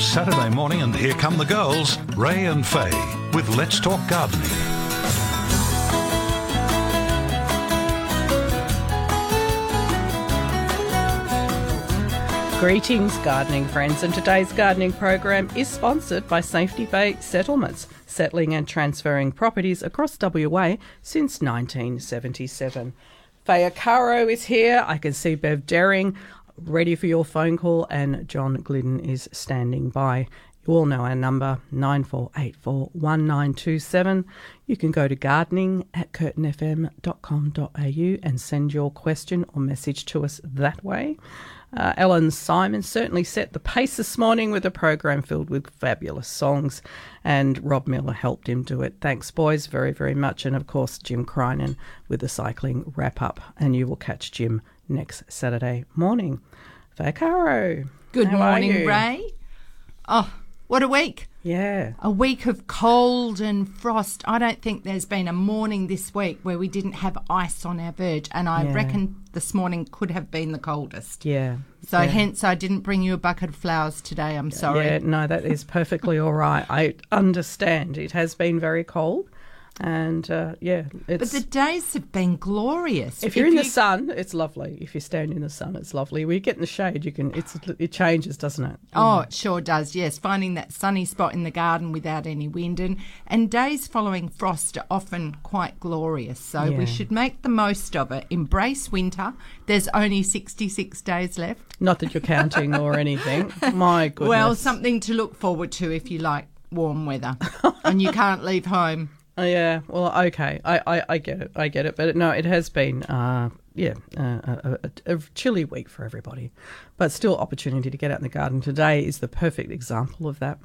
Saturday morning, and here come the girls, Ray and Faye, with Let's Talk Gardening. Greetings, gardening friends, and today's gardening program is sponsored by Safety Bay Settlements, settling and transferring properties across WA since 1977. Faye Caro is here. I can see Bev Dering ready for your phone call, and John Glidden is standing by. You all know our number, 94841927. You can go to gardening at curtinfm.com.au and send your question or message to us that way. Uh, Ellen Simon certainly set the pace this morning with a program filled with fabulous songs, and Rob Miller helped him do it. Thanks, boys, very, very much. And of course, Jim Crinan with the cycling wrap up. And you will catch Jim next Saturday morning. Caro. Good how morning. Ray. Oh, what a week. Yeah. A week of cold and frost. I don't think there's been a morning this week where we didn't have ice on our verge, and I Yeah. reckon this morning could have been the coldest. Yeah. So yeah. hence I didn't bring you a bucket of flowers today. I'm sorry. Yeah, no, that is perfectly all right. I understand. It has been very cold. And uh, yeah, But the days have been glorious. if you're in the sun, it's lovely. If you stand in the sun, it's lovely. We get in the shade, you can. It's it changes, doesn't it? Oh, it sure does. Yes, finding that sunny spot in the garden without any wind, and and days following frost are often quite glorious. So Yeah. we should make the most of it. Embrace winter. There's only sixty six days left. Not that you're counting or anything. My goodness. Well, something to look forward to if you like warm weather and you can't leave home. Oh, yeah. Well, okay. I, I, I get it. I get it. But no, it has been, uh, yeah, uh, a, a, a chilly week for everybody. But still, opportunity to get out in the garden today is the perfect example of that,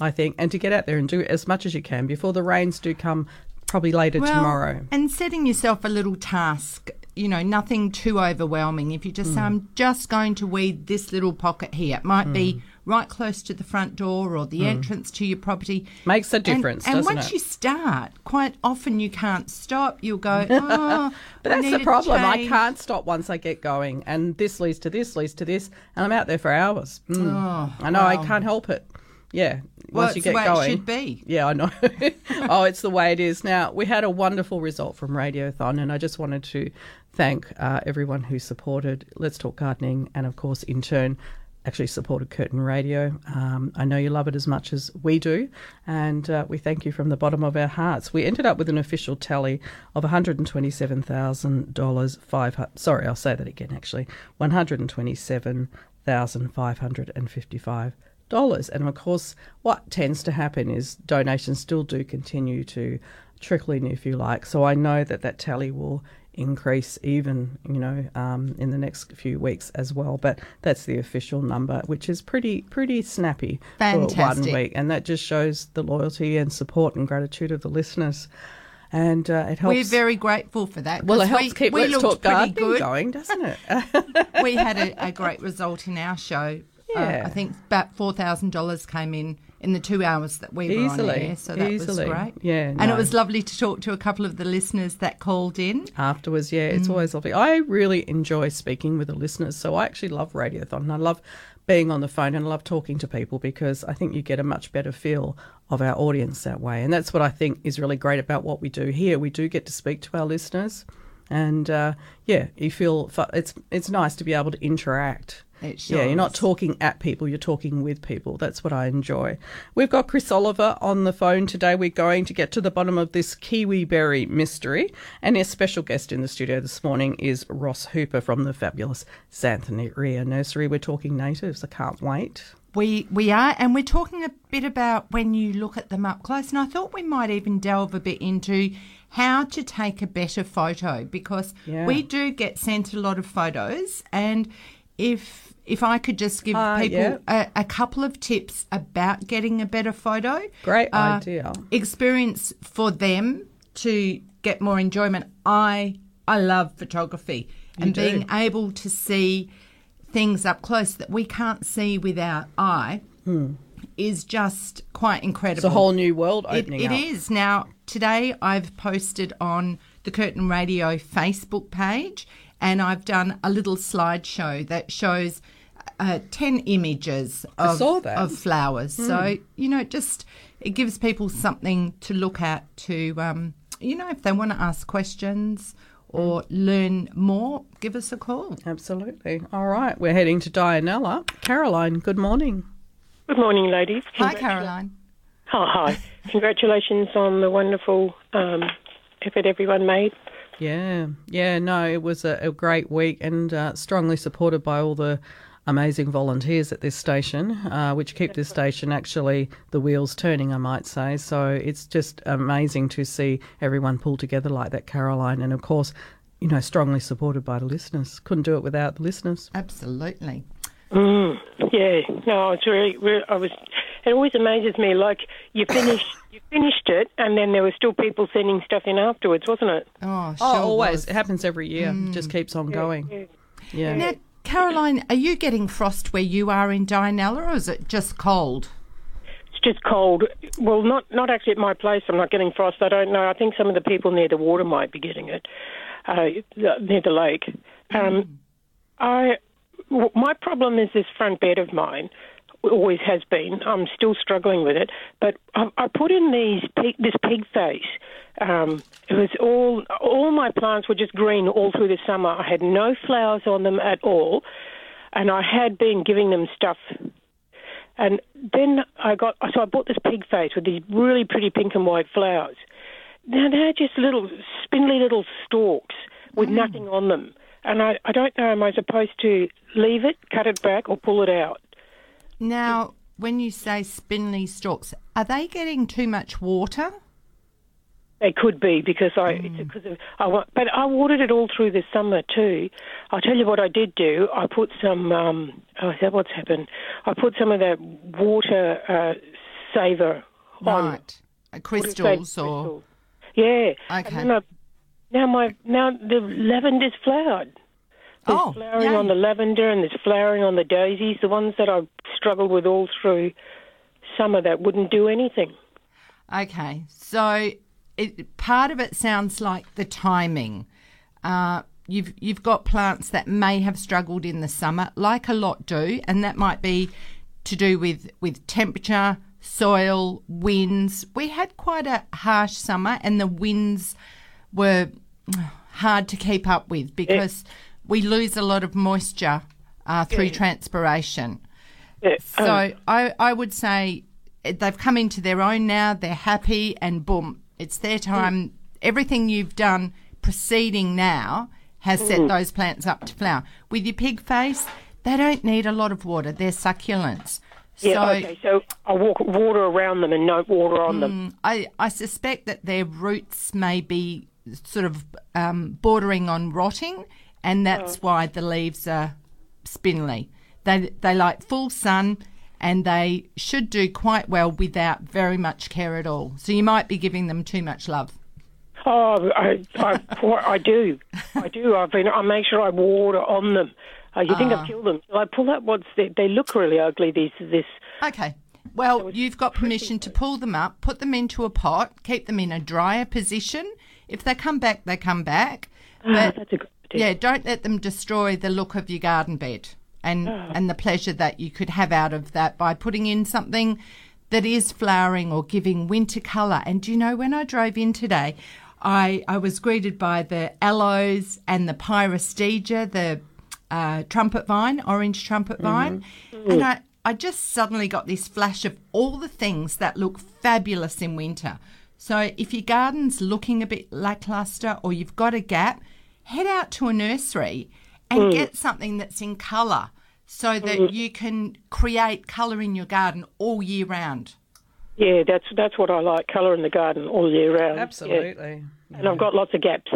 I think. And to get out there and do as much as you can before the rains do come, probably later Well, tomorrow. And setting yourself a little task, you know, nothing too overwhelming. If you just Hmm. say, I'm just going to weed this little pocket here, it might be right close to the front door or the entrance to your property. Makes a difference, And, doesn't once it? you start, quite often you can't stop. You'll go, oh, But that's the problem. I can't stop once I get going. And this leads to this, leads to this. And I'm out there for hours. Mm. Oh, I know, I can't help it. Yeah. Well, once you it's the get way it should be. Yeah, I know. oh, it's the way it is. Now, we had a wonderful result from Radiothon, and I just wanted to thank uh, everyone who supported Let's Talk Gardening and, of course, in turn, actually supported Curtain Radio. Um, I know you love it as much as we do, and uh, we thank you from the bottom of our hearts. We ended up with an official tally of $127,000. Five, sorry, I'll say that again, actually. $127,555. And of course, what tends to happen is donations still do continue to trickle in, if you like. So I know that that tally will increase even, you know, um, in the next few weeks as well. But that's the official number, which is pretty pretty snappy for Fantastic. one week, and that just shows the loyalty and support and gratitude of the listeners. And uh, it helps. We're very grateful for that. well, it helps we, keep we Let's looked Talk Gardening good. going, doesn't it? we had a, a great result in our show. Uh, Yeah. I think about four thousand dollars came in in the two hours that we were Easily, on air, so that easily. was great. Yeah, and no. it was lovely to talk to a couple of the listeners that called in. afterwards. Yeah, Mm. it's always lovely. I really enjoy speaking with the listeners, so I actually love Radiothon. And I love being on the phone and I love talking to people because I think you get a much better feel of our audience that way. And that's what I think is really great about what we do here. We do get to speak to our listeners, and uh, yeah, you feel it's it's nice to be able to interact. It sure yeah, you're not is. talking at people, you're talking with people. That's what I enjoy. We've got Chris Oliver on the phone today. We're going to get to the bottom of this kiwi berry mystery. And our special guest in the studio this morning is Ross Hooper from the fabulous Xanthorrhoea Nursery. We're talking natives. I can't wait. We we are, and we're talking a bit about when you look at them up close. And I thought we might even delve a bit into how to take a better photo because Yeah. we do get sent a lot of photos, and if if I could just give Uh, people yeah. a, a couple of tips about getting a better photo. Great uh, idea. Experience for them to get more enjoyment. I I love photography and do. being able to see things up close that we can't see with our eye is just quite incredible. Hmm. It's a whole new world opening it up. is. Now, today I've posted on the Curtin Radio Facebook page and I've done a little slideshow that shows uh, 10 images of, saw that. Hmm. of flowers. So, you know, it just it gives people something to look at to, um, you know, if they want to ask questions or learn more, give us a call. Absolutely. All right, we're heading to Dianella. Caroline, good morning. Good morning, ladies. Hi, Caroline. Oh, hi. Congratulations on the wonderful um, effort everyone made. Yeah, yeah, no, it was a, a great week and uh, strongly supported by all the amazing volunteers at this station, uh, which keep this station actually the wheels turning, I might say. So it's just amazing to see everyone pull together like that, Caroline. And of course, you know, strongly supported by the listeners. Couldn't do it without the listeners. Absolutely. Mm, yeah, no, it's really, really, I was, it always amazes me, like, you finished, you finished it, and then there were still people sending stuff in afterwards, wasn't it? Oh, sure Oh, always. was. It happens every year. It just keeps on going. Yeah. Yeah. Now, Caroline, are you getting frost where you are in Dianella, or is it just cold? It's just cold. Well, not not actually at my place. I'm not getting frost. I don't know. I think some of the people near the water might be getting it, uh, near the lake. Um, I w- my problem is this front bed of mine. Always has been. I'm still struggling with it. But I, I put in these pig, this pig face. Um, it was all all my plants were just green all through the summer. I had no flowers on them at all, and I had been giving them stuff and then I got, so I bought this pig face with these really pretty pink and white flowers. Now they're just little spindly little stalks with nothing on them. And I, I don't know, am I supposed to leave it, cut it back, or pull it out? Now, when you say spindly stalks, are they getting too much water? It could be because I, it's because of, I but I watered it all through the summer too. I'll tell you what I did do. I put some, um, oh, is that what's happened? I put some of that water uh, saver on. Right. Uh, Crystals or. Yeah. Okay. And then I, now my now the lavender's flowered. There's Oh, flowering yay. on the lavender and there's flowering on the daisies, the ones that I struggled with all through summer that wouldn't do anything. Okay. So it, part of it sounds like the timing. Uh, you've you've got plants that may have struggled in the summer, like a lot do, and that might be to do with with temperature, soil, winds. We had quite a harsh summer, and the winds were hard to keep up with because we lose a lot of moisture uh, through transpiration. Yeah, So um, I, I would say eh, they've come into their own now. They're happy, and boom, it's their time. Everything you've done preceding now has set those plants up to flower. With your pig face, they don't need a lot of water. They're succulents. yeah, so okay. So I walk water around them and no water on them. I, I suspect that their roots may be sort of um, bordering on rotting, and that's why the leaves are spindly. They they like full sun, and they should do quite well without very much care at all. So you might be giving them too much love. Oh, I, I, I do, I do. I've been. I make sure I water on them. Uh, you think I've killed them? I pull out what's they, they look really ugly. These this. Okay. Well, you've got permission to pull them up, put them into a pot, keep them in a drier position. If they come back, they come back. Ah, But that's a good yeah, don't let them destroy the look of your garden bed and and the pleasure that you could have out of that by putting in something that is flowering or giving winter colour. And do you know when I drove in today, I I was greeted by the aloes and the pyrostegia, the uh, trumpet vine, orange trumpet vine, and I. I just suddenly got this flash of all the things that look fabulous in winter. So if your garden's looking a bit lackluster or you've got a gap, head out to a nursery and mm. get something that's in colour so that mm. you can create colour in your garden all year round. Yeah, that's that's what I like. Colour in the garden all year round. Yeah. Absolutely. And I've got lots of gaps.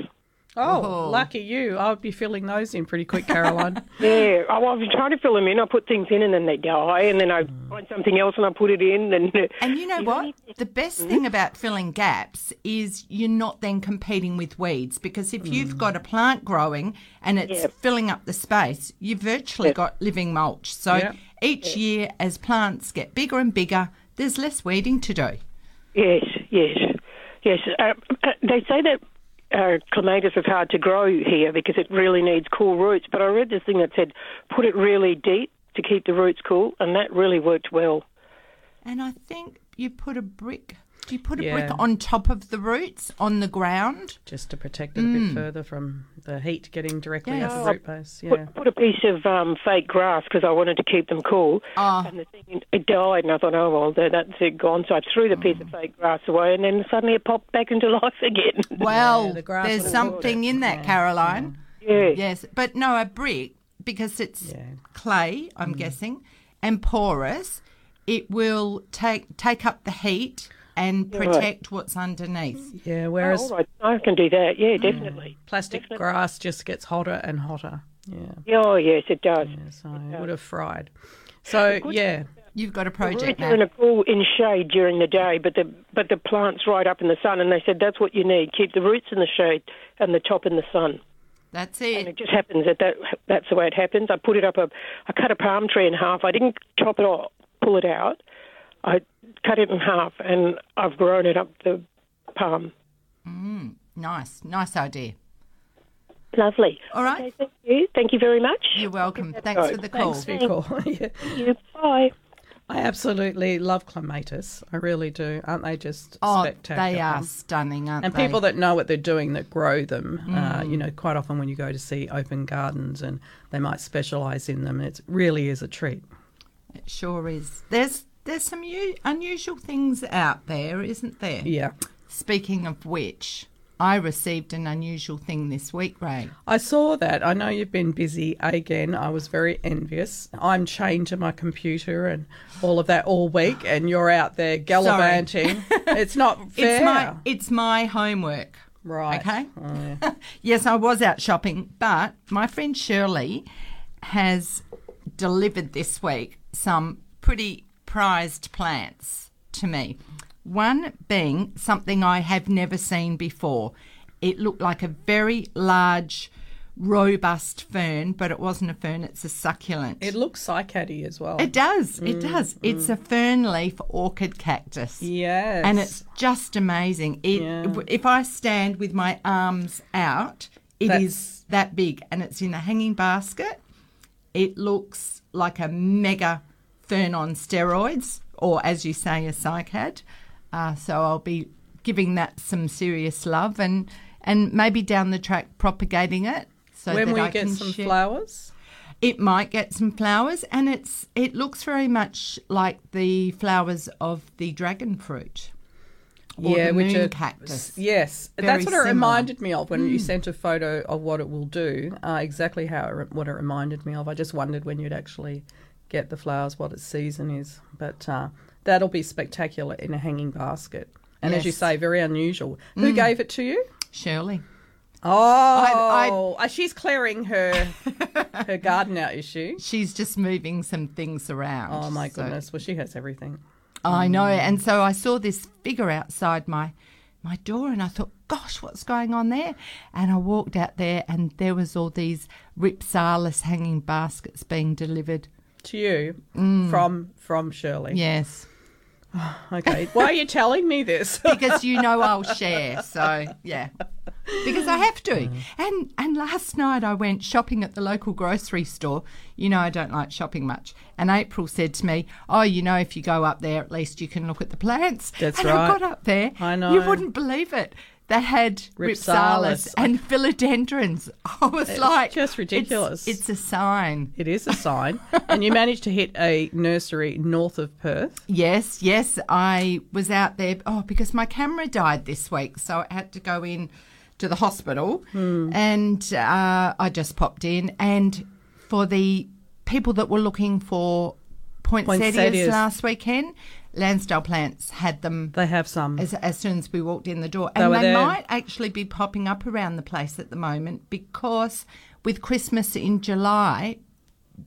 Oh, Oh. lucky you. I would be filling those in pretty quick, Caroline. Yeah, I, I've trying to fill them in. I put things in and then they die, and then I find something else and I put it in. And, And you know what? The best thing about filling gaps is you're not then competing with weeds because if you've got a plant growing and it's Yep. filling up the space, you've virtually got living mulch. So Yep. each year, as plants get bigger and bigger, there's less weeding to do. yes, yes, yes. Uh, uh, they say that uh, clematis is hard to grow here because it really needs cool roots. But I read this thing that said put it really deep to keep the roots cool, and that really worked well. And I think you put a brick. Do you put a Yeah. brick on top of the roots on the ground? Just to protect it a bit further from the heat getting directly Yes. at the root base. Yeah. Put, put a piece of um, fake grass because I wanted to keep them cool. Ah. And the thing it died, and I thought, oh well, that's it gone. So I threw the piece of fake grass away, and then suddenly it popped back into life again. Well, the grass there's something in that, Caroline. yeah. Yes, but no, a brick because it's Yeah. clay. I'm guessing, and porous. It will take take up the heat and right. protect what's underneath. Yeah, Oh, whereas all right, I can do that. Yeah, mm. definitely. plastic Definitely. grass just gets hotter and hotter. Yeah. Yeah, Oh, yes, it does. yeah so it would have fried. So, yeah. You've got a The project roots are in now. a cool in shade during the day, but the but the plants right up in the sun, and they said that's what you need: keep the roots in the shade and the top in the sun. That's it. And it. it just happens that, that that's the way it happens. I put it up a, I cut a palm tree in half. I didn't chop it off, pull it out. I cut it in half, and I've grown it up the palm. Nice, nice idea. Lovely. All right. Okay, thank you. Thank you very much. You're welcome. that's Thanks right. for the call. Thanks for your call. yeah. You. Bye. I absolutely love clematis. I really do. Aren't they just Oh, spectacular? they are stunning, aren't And they? people that know what they're doing, that grow them, uh, Mm. you know, quite often when you go to see open gardens and they might specialise in them, it really is a treat. It sure is. There's there's some u- unusual things out there, isn't there? Yeah. Speaking of which, I received an unusual thing this week, Ray. I saw that. I know you've been busy again. I was very envious. I'm chained to my computer and all of that all week, and you're out there gallivanting. it's not fair. It's my it's my homework. right. Okay. Oh, yeah. Yes, I was out shopping, but my friend Shirley has delivered this week some pretty prized plants to me. One being something I have never seen before. It looked like a very large, robust fern, but it wasn't a fern, it's a succulent. It looks cycady as well. It does, it mm, does. Mm. It's a fern leaf orchid cactus. yes. And it's just amazing. It, Yeah. If I stand with my arms out, it That's- is that big and it's in a hanging basket. It looks like a mega fern on steroids, or as you say, a cycad. Uh, so I'll be giving that some serious love and, and maybe down the track propagating it. So when that we I get can some share- flowers. it might get some flowers, and it's it looks very much like the flowers of the dragon fruit. Or yeah, which are cactus. Yes, Very that's what it similar. Hmm. reminded me of when you sent a photo of what it will do. Uh, exactly how it, what it reminded me of. I just wondered when you'd actually get the flowers, what its season is. But uh, that'll be spectacular in a hanging basket. And as you say, very unusual. Who gave it to you? Shirley. Oh, uh, she's clearing her her garden out, is she? She's just moving some things around. Oh my so- goodness! Well, she has everything. I know. And so I saw this figure outside my my door and I thought, gosh, what's going on there? And I walked out there and there was all these Rhipsalis hanging baskets being delivered. To you Mm. from from Shirley. Yes. Okay. Why are you telling me this? because you know I'll share. So yeah, because I have to. And and last night I went shopping at the local grocery store. You know I don't like shopping much. And April said to me, "Oh, you know, if you go up there, at least you can look at the plants." That's and right. I got up there. I know. You wouldn't believe it. They had Rhipsalis. Rhipsalis and philodendrons. I was like, just ridiculous." It's, a sign. It is a sign. and you managed to hit a nursery north of Perth. Yes, yes. I was out there. Oh, because my camera died this week, so I had to go in to the hospital, and uh, I just popped in. And for the people that were looking for poinsettias, Poinsettias. last weekend, Landsdale Plants had them They have some. as, as soon as we walked in the door. And were they, might actually be popping up around the place at the moment because with Christmas in July,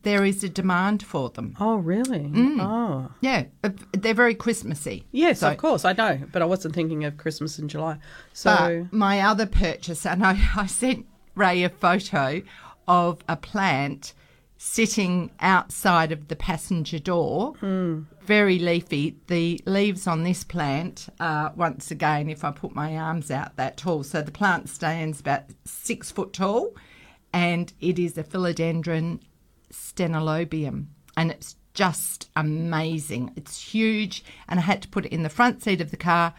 there is a demand for them. Oh, really? Mm. Oh. Yeah, they're very Christmassy. Yes, So- of course, I know, but I wasn't thinking of Christmas in July. So, But my other purchase, and I, I sent Ray a photo of a plant sitting outside of the passenger door, very leafy. The leaves on this plant are, once again, if I put my arms out that tall, so the plant stands about six foot tall, and it is a philodendron stenolobium, and it's just amazing. It's huge, and I had to put it in the front seat of the car,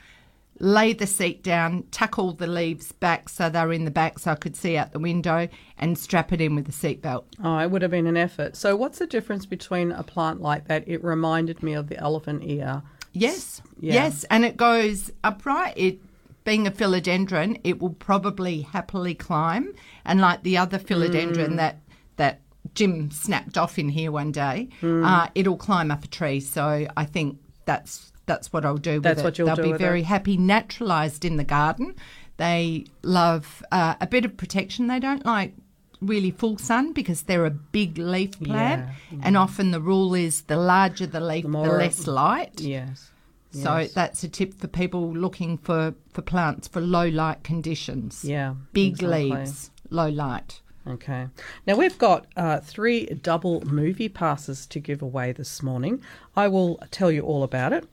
lay the seat down, tuck all the leaves back so they were in the back so I could see out the window, and strap it in with the seatbelt. oh, it would have been an effort. So, what's the difference between a plant like that? It reminded me of the elephant ear. Yes, Yeah. yes, and it goes upright. It being a philodendron, it will probably happily climb, and like the other philodendron Mm. that that Jim snapped off in here one day, Mm. uh, it'll climb up a tree. So I think that's that's what I'll do. With That's it. what you'll They'll do be very it. happy, naturalised in the garden. They love uh, a bit of protection. They don't like really full sun because they're a big leaf plant, Yeah, and often the rule is the larger the leaf, the, more- less light. Yes. So Yes. that's a tip for people looking for, for plants for low light conditions. Yeah. Big exactly. leaves, low light. Okay. Now we've got uh, three double movie passes to give away this morning. I will tell you all about it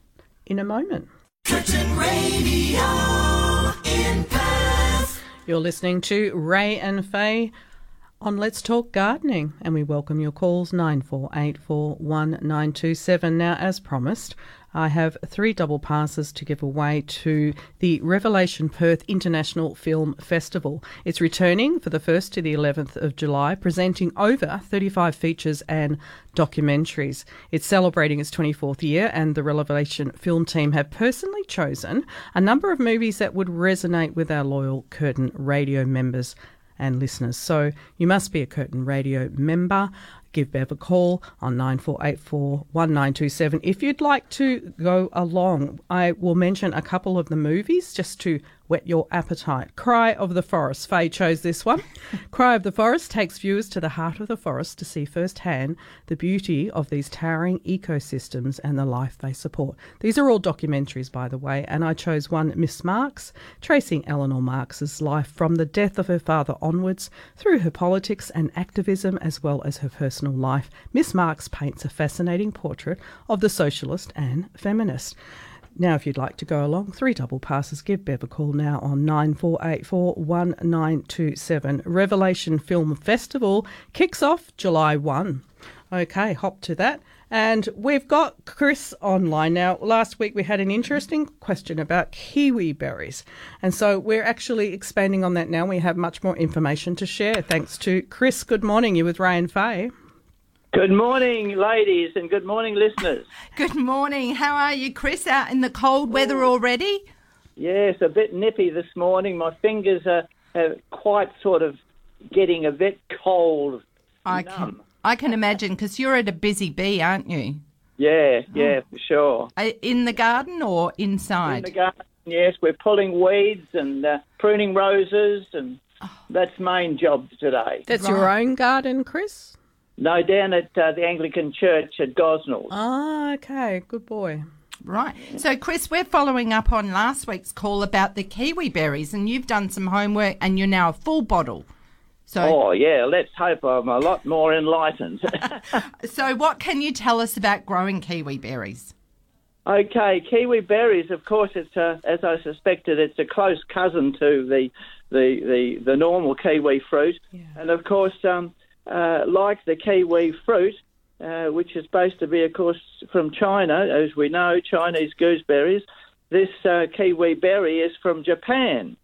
in a moment. You're listening to Ray and Faye on Let's Talk Gardening, and we welcome your calls 94841927. Now, as promised, I have three double passes to give away to the Revelation Perth International Film Festival. It's returning for the 1st to the 11th of July, presenting over 35 features and documentaries. It's celebrating its 24th year, and the Revelation film team have personally chosen a number of movies that would resonate with our loyal Curtin radio members and listeners. So you must be a Curtin Radio member. Give Bev a call on 9484 1927. If you'd like to go along, I will mention a couple of the movies just to whet your appetite. Cry of the Forest. Faye chose this one. Cry of the Forest takes viewers to the heart of the forest to see firsthand the beauty of these towering ecosystems and the life they support. These are all documentaries, by the way, and I chose one, Miss Marx, tracing Eleanor Marx's life from the death of her father onwards through her politics and activism as well as her personal life. Miss Marx paints a fascinating portrait of the socialist and feminist. Now, if you'd like to go along, three double passes, give Bev a call now on 9484 1927. Revelation Film Festival kicks off July 1. Okay, hop to that. And we've got Chris online now. Last week we had an interesting question about kiwi berries. And so we're actually expanding on that now. We have much more information to share thanks to Chris. Good morning. You with Ray and Faye. Good morning, ladies, and good morning, listeners. Good morning. How are you, Chris? Out in the cold weather already? Yes, a bit nippy this morning. My fingers are, are quite sort of getting a bit cold. I can, I can imagine because you're at a busy bee, aren't you? Yeah, yeah, for sure. Uh, In the garden or inside? In inside? the garden, yes, we're pulling weeds and uh, pruning roses, and that's main job today. That's your own garden, Chris? No, down at uh, the Anglican Church at Gosnells. Ah, okay. Good boy. Right. So, Chris, we're following up on last week's call about the kiwi berries, and you've done some homework, and you're now a full bottle. So, Oh, yeah, let's hope I'm a lot more enlightened. so what can you tell us about growing kiwi berries? Okay, kiwi berries. Of course, it's a, as I suspected, it's a close cousin to the the the, the normal kiwi fruit, and of course, um, uh, like the kiwi fruit, uh, which is supposed to be, of course, from China, as we know, Chinese gooseberries. This uh, kiwi berry is from Japan,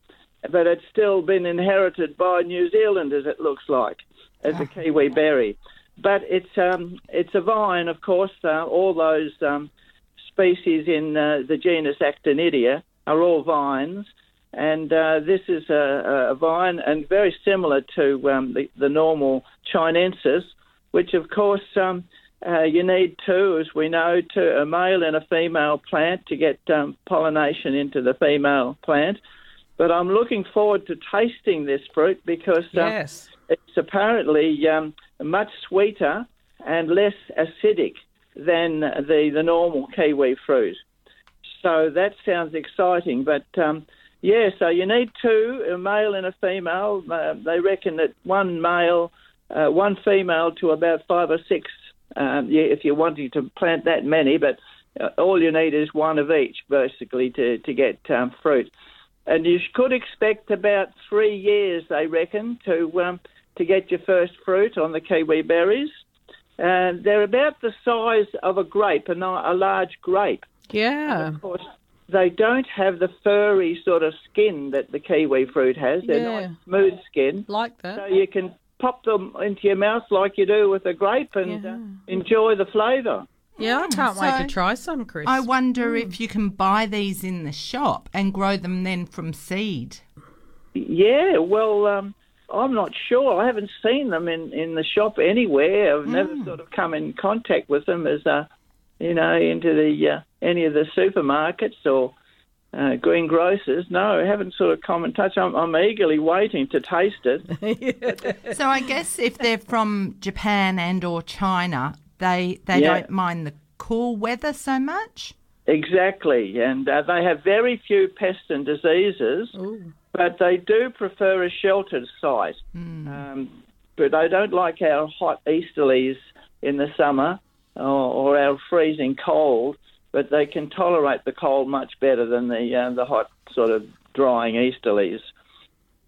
but it's still been inherited by New Zealand, as it looks like, as a kiwi berry. But it's um, it's a vine, of course. Uh, all those um, species in uh, the genus Actinidia are all vines, and uh, this is a, a vine and very similar to um, the, the normal chinensis, which of course um, uh, you need two, as we know, to a male and a female plant to get um, pollination into the female plant. But I'm looking forward to tasting this fruit because um, Yes. it's apparently um, much sweeter and less acidic than the, the normal kiwi fruit. So that sounds exciting. But um, yeah, so you need two, a male and a female. Uh, they reckon that one male, uh, one female to about five or six, um, yeah, if you're wanting to plant that many, but uh, all you need is one of each, basically, to, to get um, fruit. And you could expect about three years, they reckon, to um, to get your first fruit on the kiwi berries. And they're about the size of a grape, a, a large grape. Yeah. Of course, they don't have the furry sort of skin that the kiwi fruit has. They're Yeah. nice, smooth skin. Like that. So you can pop them into your mouth like you do with a grape and Yeah. uh, enjoy the flavour. Yeah, I can't wait to try some, Chris. I wonder if you can buy these in the shop and grow them then from seed. Yeah, well, um, I'm not sure. I haven't seen them in, in the shop anywhere. I've never sort of come in contact with them as, uh, you know, into the uh, any of the supermarkets or uh, greengrocers. No, I haven't sort of come in touch. I'm, I'm eagerly waiting to taste it. So I guess if they're from Japan and or China, they they Yeah. don't mind the cool weather so much. Exactly, and uh, they have very few pests and diseases, but they do prefer a sheltered site. Um, but they don't like our hot easterlies in the summer or, our freezing cold. But they can tolerate the cold much better than the uh, the hot sort of drying easterlies.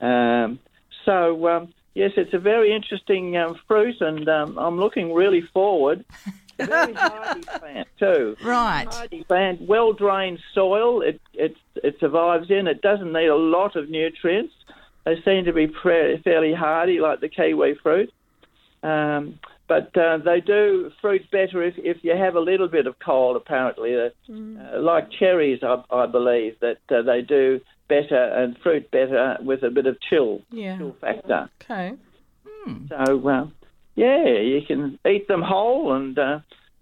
Um, so um, yes, it's a very interesting um, fruit, and um, I'm looking really forward. Very hardy plant too Right. hardy plant, well drained soil. It, it it survives in. It doesn't need a lot of nutrients. They seem to be fairly hardy, like the kiwi fruit. Um, but uh, they do fruit better if, if you have a little bit of cold. Apparently, uh, uh, like cherries, I, I believe that uh, they do better and fruit better with a bit of chill, Yeah. chill factor. Okay. So, uh, yeah, you can eat them whole and uh,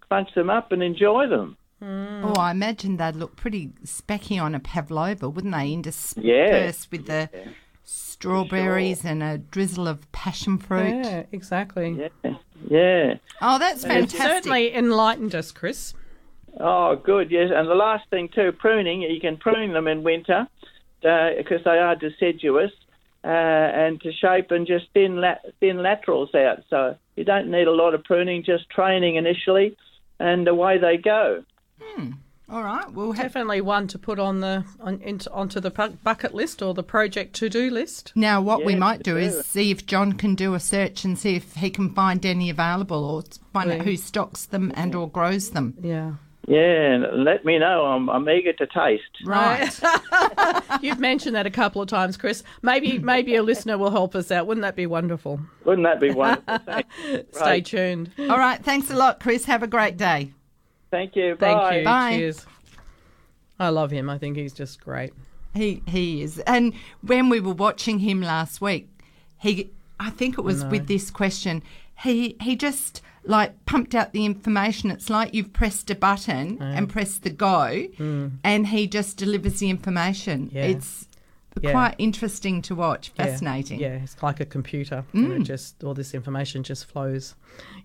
crunch them up and enjoy them. Oh, I imagine they'd look pretty specky on a pavlova, wouldn't they? Interspersed Yeah. with the strawberries and a drizzle of passion fruit. Yeah, exactly. Yeah, yeah. Oh, that's It fantastic. certainly enlightened us, Chris. Oh, good. Yes, and the last thing too, pruning. You can prune them in winter because they are deciduous, uh, and to shape and just thin lat- thin laterals out. So you don't need a lot of pruning, just training initially, and away they go. All right, we'll have. Definitely one to put on the on, into, onto the bucket list or the project to do list. Now, what we might do for is see if John can do a search and see if he can find any available, or find out who stocks them and or grows them. Yeah. Yeah, and let me know. I'm, I'm eager to taste. Right. You've mentioned that a couple of times, Chris. Maybe maybe a listener will help us out. Wouldn't that be wonderful? Wouldn't that be wonderful? Stay Right. tuned. All right. Thanks a lot, Chris. Have a great day. Thank you. Thank Bye. you. Bye. Cheers. I love him. I think he's just great. He he is. And when we were watching him last week, he I think it was with this question, he he just like pumped out the information. It's like you've pressed a button and pressed the go mm. and he just delivers the information. Yeah. It's Yeah. quite interesting to watch. Fascinating. Yeah, it's like a computer. And it mm. just all this information just flows.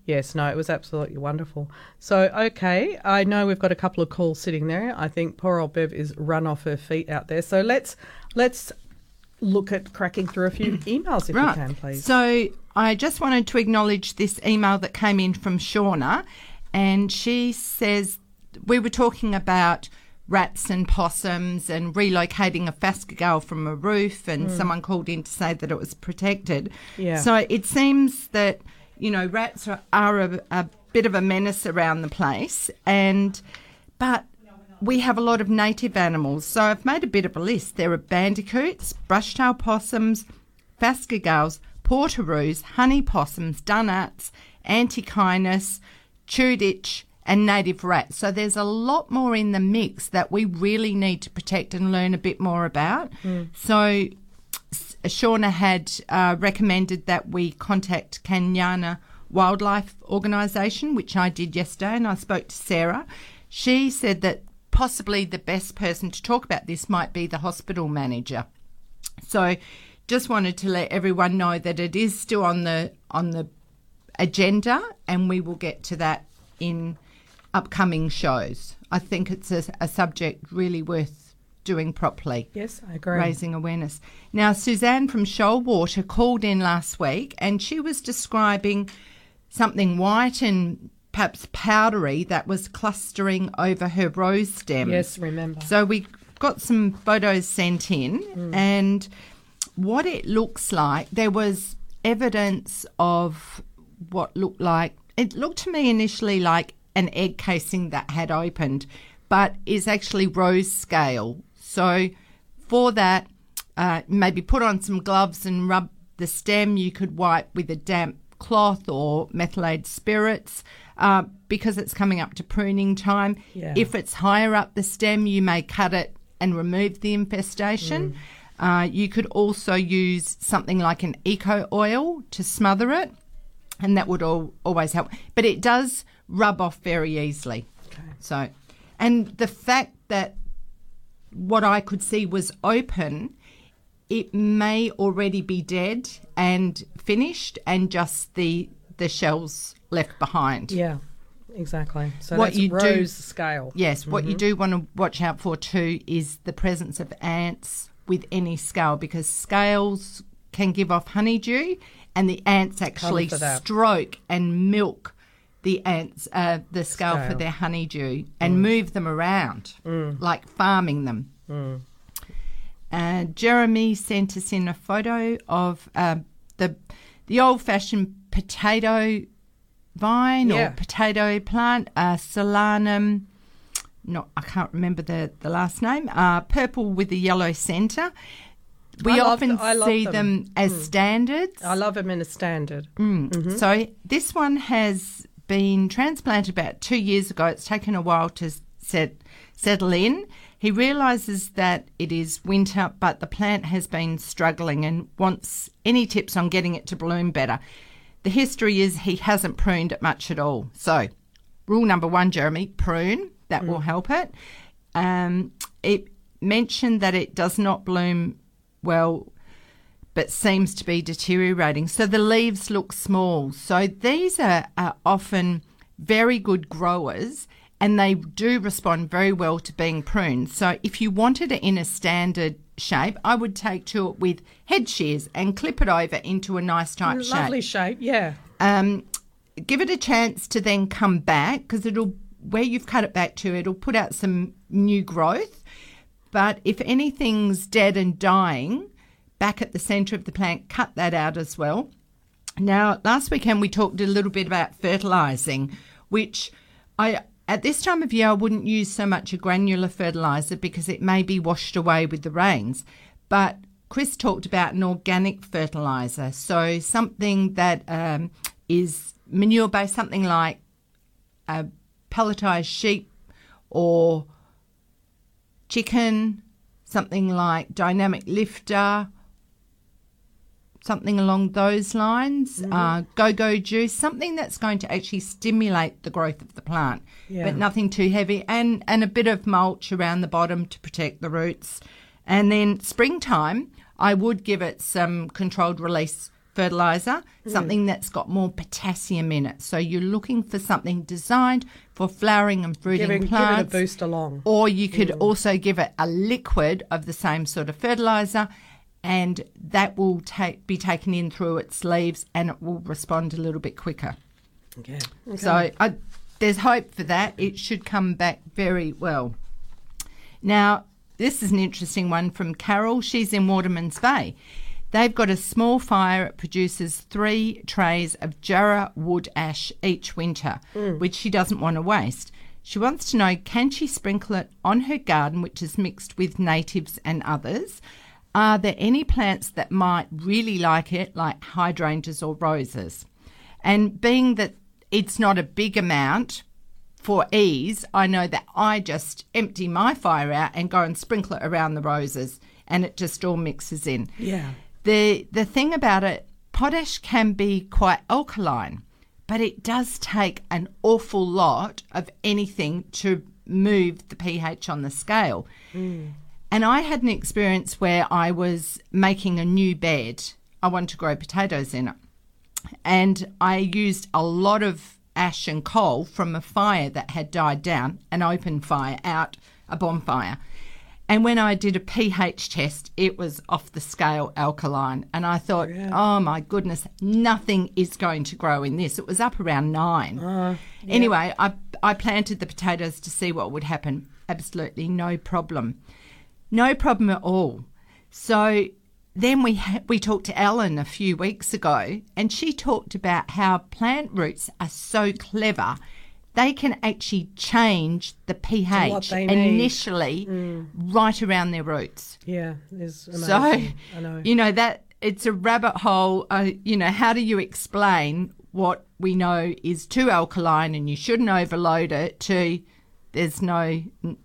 Yes, no, it was absolutely wonderful. So, okay, I know we've got a couple of calls sitting there. I think poor old Bev is run off her feet out there. So let's let's look at cracking through a few emails if Right. you can, please. So I just wanted to acknowledge this email that came in from Shauna, and she says we were talking about rats and possums and relocating a phascogale from a roof, and hmm. someone called in to say that it was protected. Yeah. So it seems that you know rats are, are a, a bit of a menace around the place, and but we have a lot of native animals. So I've made a bit of a list. There are bandicoots, brush-tailed possums, phascogales, potoroos, honey possums, dunnarts, antechinus, chuditch, and native rats. So there's a lot more in the mix that we really need to protect and learn a bit more about. Hmm. So S- Shauna had uh, recommended that we contact Kanyana Wildlife Organisation, which I did yesterday, and I spoke to Sarah. She said that possibly the best person to talk about this might be the hospital manager. So, just wanted to let everyone know that it is still on the on the agenda, and we will get to that in upcoming shows. I think it's a, a subject really worth doing properly. Yes, I agree. Raising awareness. Now, Suzanne from Shoalwater called in last week and she was describing something white and perhaps powdery that was clustering over her rose stem. Yes, remember. So we got some photos sent in, mm. and what it looks like, there was evidence of what looked like, it looked to me initially like an egg casing that had opened, but is actually rose scale. So for that, uh, maybe put on some gloves and rub the stem. You could wipe with a damp cloth or methylated spirits uh, because it's coming up to pruning time. Yeah. If it's higher up the stem, you may cut it and remove the infestation. Uh, you could also use something like an eco oil to smother it, and that would all, always help. But it does rub off very easily. Okay. So, and the fact that what I could see was open, it may already be dead and finished, and just the the shells left behind. Yeah, exactly. So What that's you do- rose scale. Yes, what you mm-hmm. do want to watch out for too is the presence of ants with any scale because scales can give off honeydew, and the ants actually stroke and milk the ants uh, the scale, for their honeydew and move them around like farming them. Uh, Jeremy sent us in a photo of uh, the the old fashioned potato vine Yeah. or potato plant, uh, Solanum. Not, I can't remember the, the last name. Uh, purple with a yellow centre. We I often see them. them, as standards. I love them in a standard. Mm. So this one has been transplanted about two years ago. It's taken a while to set, settle in. He realises that it is winter, but the plant has been struggling and wants any tips on getting it to bloom better. The history is he hasn't pruned it much at all. So, rule number one, Jeremy, prune. That will help it. Um, it mentioned that it does not bloom well but seems to be deteriorating. So the leaves look small. So these are, are often very good growers and they do respond very well to being pruned. So if you wanted it in a standard shape, I would take to it with head shears and clip it over into a nice tight shape Lovely shape. Yeah. um, give it a chance to then come back because it'll where you've cut it back to it'll put out some new growth but if anything's dead and dying back at the center of the plant cut that out as well. Now last weekend we talked a little bit about fertilizing which i at this time of year i wouldn't use so much a granular fertilizer because it may be washed away with the rains. But Chris talked about an organic fertilizer, so something that um, is manure based, something like a pelletised sheep or chicken, something like dynamic lifter, something along those lines, mm-hmm. uh, go go juice, something that's going to actually stimulate the growth of the plant, Yeah. but nothing too heavy, and, and a bit of mulch around the bottom to protect the roots. And then springtime, I would give it some controlled release fertilizer, mm. something that's got more potassium in it. So you're looking for something designed for flowering and fruiting Giving, give it a boost along. Or you could mm. also give it a liquid of the same sort of fertilizer, and that will take be taken in through its leaves, and it will respond a little bit quicker. Okay. So I, there's hope for that. It should come back very well. Now, this is an interesting one from Carol. She's in Waterman's Bay. They've got a small fire. It produces three trays of Jarrah wood ash each winter, mm. which she doesn't want to waste. She wants to know can she sprinkle it on her garden, which is mixed with natives and others? Are there any plants that might really like it, like hydrangeas or roses? And being that it's not a big amount for ease, I know that I just empty my fire out and go and sprinkle it around the roses and it just all mixes in. Yeah. The the thing about it, potash can be quite alkaline, but it does take an awful lot of anything to move the pH on the scale. Mm. And I had an experience where I was making a new bed. I wanted to grow potatoes in it. And I used a lot of ash and coal from a fire that had died down, an open fire out, a bonfire. And when I did a pH test, it was off the scale alkaline. And I thought, oh my goodness, nothing is going to grow in this. It was up around nine. Uh, anyway, I, I planted the potatoes to see what would happen. Absolutely no problem. No problem at all. So then we ha- we talked to Ellen a few weeks ago, and she talked about how plant roots are so clever. They can actually change the pH initially right around their roots. Yeah, amazing. So, I know. you know, that it's a rabbit hole. Uh, you know, how do you explain what we know is too alkaline and you shouldn't overload it to there's no n-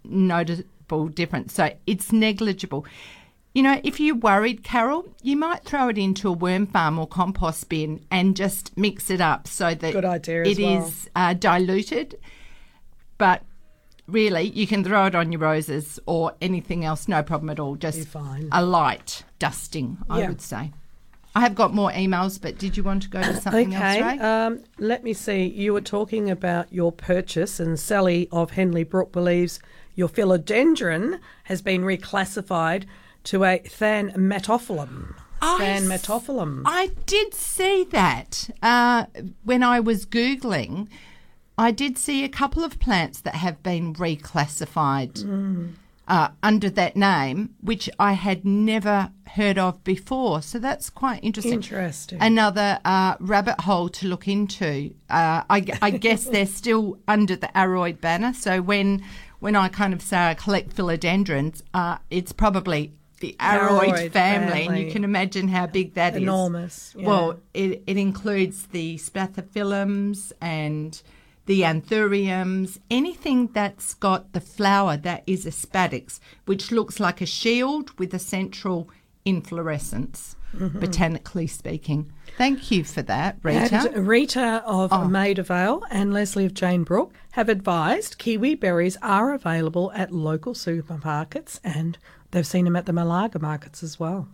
noticeable difference? So it's negligible. You know, if you're worried, Carol, you might throw it into a worm farm or compost bin and just mix it up so that Good idea it is well. uh, diluted. But really, you can throw it on your roses or anything else, no problem at all. Just a light dusting, I Yeah. would say. I have got more emails, but did you want to go to something Okay, else, Ray? um, let me see. You were talking about your purchase, and Sally of Henley Brook believes your philodendron has been reclassified to a thaumatophyllum. Thaumatophyllum. I did see that uh, when I was Googling. I did see a couple of plants that have been reclassified uh, under that name, which I had never heard of before. So that's quite interesting. Interesting. Another uh, rabbit hole to look into. Uh, I, I guess they're still under the aroid banner. So when when I kind of say I collect philodendrons, uh, it's probably the aroid, Aroid family, and you can imagine how big that is. Enormous, yeah. Well, it, it includes the spathiphyllums and the anthuriums, anything that's got the flower that is a spadix, which looks like a shield with a central inflorescence, Mm-hmm. botanically speaking. Thank you for that, Rita. And Rita of Oh. Maida Vale and Leslie of Jane Brook have advised kiwi berries are available at local supermarkets and they've seen them at the Malaga markets as well.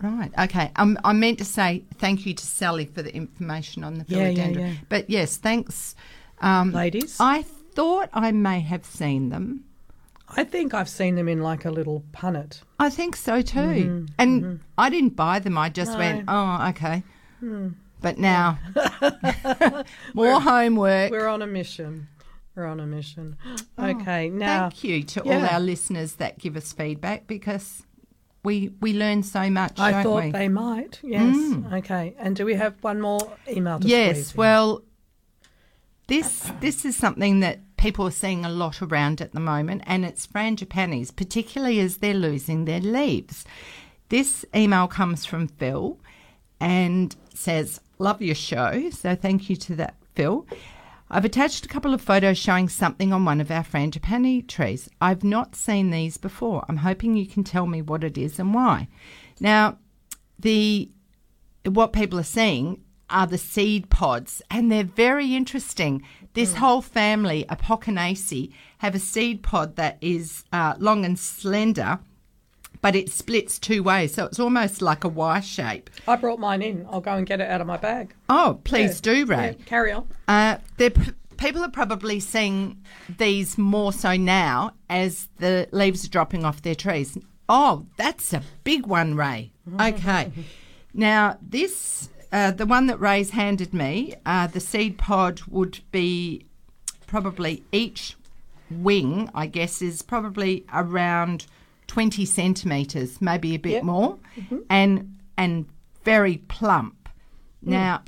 Right. Okay. Um, I meant to say thank you to Sally for the information on the Yeah, yeah, philodendron. yeah. But yes, thanks, um, Ladies? I thought I may have seen them. I think I've seen them in like a little punnet. I think so too. Mm-hmm. and mm-hmm. I didn't buy them. I just went, oh, okay. Hmm. But now, more homework. We're on a mission. We're on a mission. Oh, okay, now Thank you to all our listeners that give us feedback because we we learn so much. I thought we? they might. Yes. Mm. Okay. And do we have one more email Yes, well, this this is something that people are seeing a lot around at the moment, and it's frangipanis, particularly as they're losing their leaves. This email comes from Phil and says, "Love your show." So thank you to that, Phil. I've attached a couple of photos showing something on one of our frangipani trees. I've not seen these before. I'm hoping you can tell me what it is and why. Now, the what people are seeing are the seed pods, and they're very interesting. This whole family, Apocynaceae, have a seed pod that is uh, long and slender, but it splits two ways, so it's almost like a Y shape. I brought mine in. I'll go and get it out of my bag. Oh, please do, Ray. Yeah, carry on. Uh, p- people are probably seeing these more so now as the leaves are dropping off their trees. Oh, that's a big one, Ray. Okay. now, this, uh, the one that Ray's handed me, uh, the seed pod would be probably each wing, I guess, is probably around 20 centimetres, maybe a bit Yep. more, and and very plump. Now,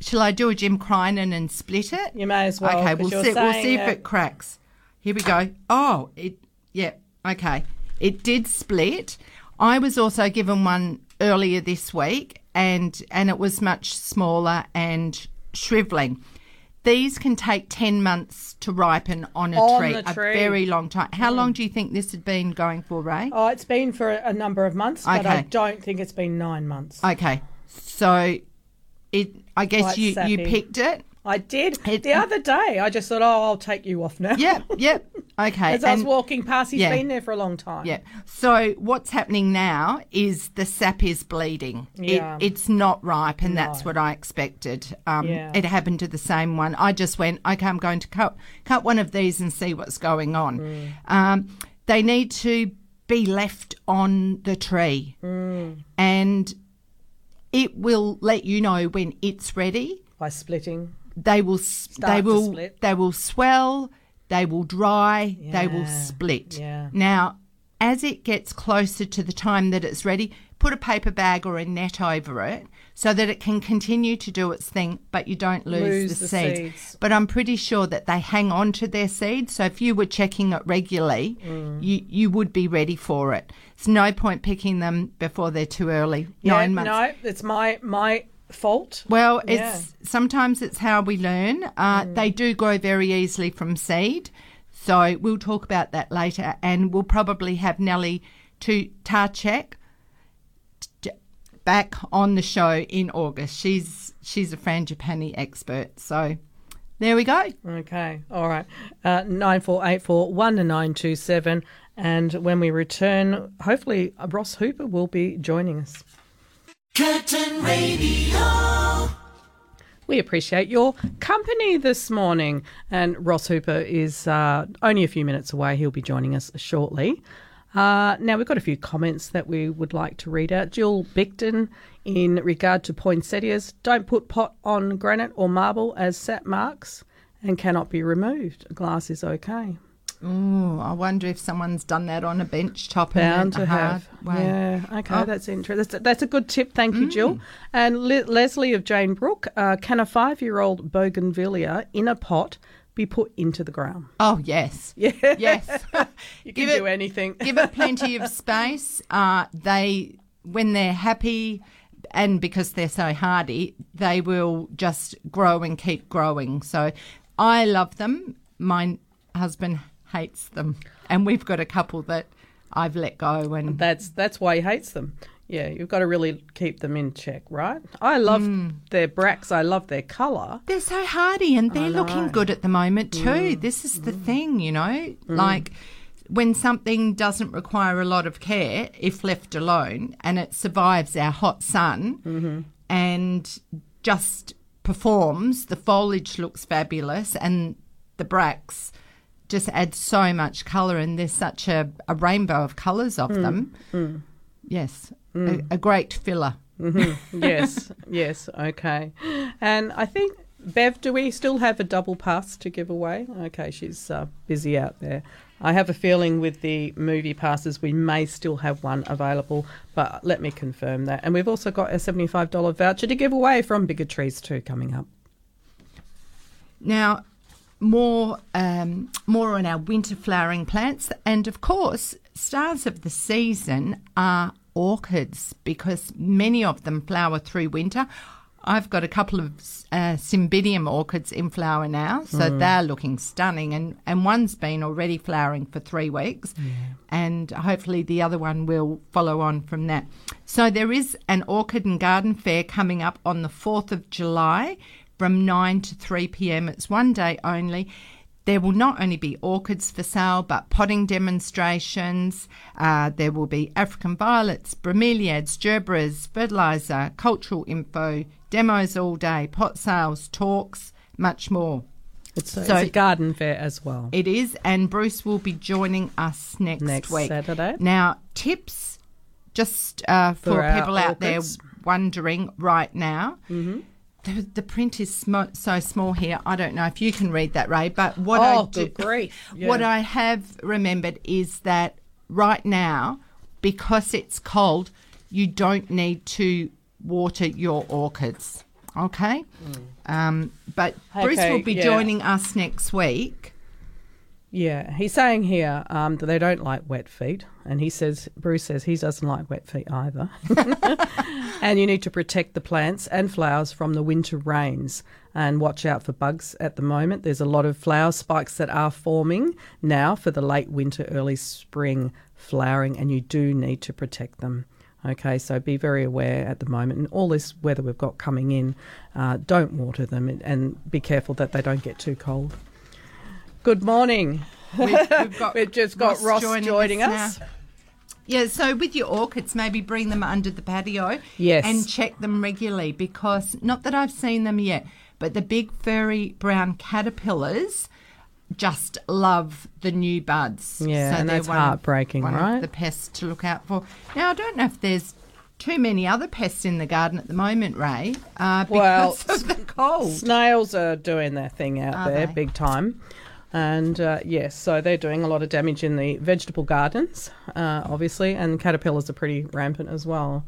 shall I do a Jim Crinan and split it? You may as well, Okay, we'll see. We'll see if it cracks. Here we go. Oh, it. Yeah. Okay. It did split. I was also given one earlier this week, and and it was much smaller and shriveling. These can take ten months to ripen on a On tree, the a very long time. How mm. long do you think this had been going for, Ray? Oh, it's been for a number of months, but I don't think it's been nine months. Okay, so it. I guess Quite you you picked it. I did. It- the other day, I just thought, oh, I'll take you off now. Yep, yep. Okay. As I was walking past, he's yeah. been there for a long time. Yeah. So what's happening now is the sap is bleeding. Yeah. It, it's not ripe, and that's what I expected. Um, Yeah. It happened to the same one. I just went, okay, I'm going to cut cut one of these and see what's going on. Mm. Um, they need to be left on the tree, Mm. and it will let you know when it's ready By splitting. They will s they will they will swell they will dry they will split yeah. now as it gets closer to the time that it's ready put a paper bag or a net over it so that it can continue to do its thing but you don't lose, Lose the, the seeds. seeds. but i'm pretty sure that they hang on to their seeds so if you were checking it regularly Mm. you you would be ready for it it's no point picking them before they're too early Yeah, nine months No, it's my my fault. well, Yeah. it's sometimes it's how we learn. Uh, They do grow very easily from seed, so we'll talk about that later, and we'll probably have Nellie to Tarchek back on the show in August. She's she's a frangipani expert, so there we go. Okay, all right. Uh, 9484 10927. And when we return, hopefully uh, Ross Hooper will be joining us. Curtin Radio. We appreciate your company this morning. And Ross Hooper is uh, only a few minutes away. He'll be joining us shortly. Uh, now, we've got a few comments that we would like to read out. Jill Bickton, in regard to poinsettias, don't put pot on granite or marble as sap marks and cannot be removed. Glass is okay. Ooh, I wonder if someone's done that on a bench top Bound to have. Yeah, okay, Oh. Mm. that's interesting. That's, that's a good tip. Thank you, Jill. And Le- Leslie of Jane Brook, uh, can a five year old bougainvillea in a pot be put into the ground? Oh yes, Yeah. yes. You Give can it- do anything. give it plenty of space. Uh, they, when they're happy, and because they're so hardy, they will just grow and keep growing. So, I love them. My husband hates them, and we've got a couple that I've let go. And That's that's why he hates them. Yeah, you've got to really keep them in check, right? I love Mm. their bracts. I love their colour. they're so hardy, and they're looking good at the moment too. Mm. This is the mm. thing, you know, mm. like. When something doesn't require a lot of care, if left alone, and it survives our hot sun mm-hmm. and just performs, the foliage looks fabulous, and the bracts just add so much colour, and there's such a, a rainbow of colours of hmm. them. Hmm. Yes, hmm. a, a great filler. Mm-hmm. yes, yes, okay. And I think Bev, do we still have a double pass to give away? Okay, she's uh, busy out there. I have a feeling with the movie passes we may still have one available, but let me confirm that. And we've also got a seventy-five dollar voucher to give away from Bigger Trees too coming up. Now, more um, more on our winter flowering plants, and of course, stars of the season are orchids because many of them flower through winter. I've got a couple of uh, cymbidium orchids in flower now, so they're looking stunning, and, and one's been already flowering for three weeks, and hopefully the other one will follow on from that. So there is an orchid and garden fair coming up on the 4th of July from 9 to 3 pm. It's one day only. There will not only be orchids for sale, but potting demonstrations. Uh, there will be African violets, bromeliads, gerberas, fertiliser, cultural info, demos all day, pot sales, talks, much more. It's a, So- it's a garden fair as well. It is, and Bruce will be joining us next, Next week. Saturday. Now, tips just uh, for, For people out there wondering right now. Mm-hmm. The, the print is sm- so small here. I don't know if you can read that, Ray. But what I Oh, do, grief. Yeah. what I have remembered is that right now, because it's cold, you don't need to water your orchids. Okay, um, but Bruce will be yeah. joining us next week. Yeah, he's saying here um, that they don't like wet feet, and he says Bruce says he doesn't like wet feet either. and you need to protect the plants and flowers from the winter rains, and watch out for bugs. At the moment, there's a lot of flower spikes that are forming now for the late winter, early spring flowering, and you do need to protect them. Okay, so be very aware at the moment. And all this weather we've got coming in, uh, don't water them and, and be careful that they don't get too cold. Good morning. We've, we've got We've just got Ross joining us. now. Yeah, so with your orchids, maybe bring them under the patio. Yes. And check them regularly because, not that I've seen them yet, but the big furry brown caterpillars just love the new buds. Yeah, and they're that's of- heartbreaking, one right? Of the pests to look out for. Now, I don't know if there's too many other pests in the garden at the moment, Ray, uh, Well, of the cold. Snails are doing their thing out Are there they? big time. And uh, yes, so they're doing a lot of damage in the vegetable gardens, uh, obviously, and caterpillars are pretty rampant as well.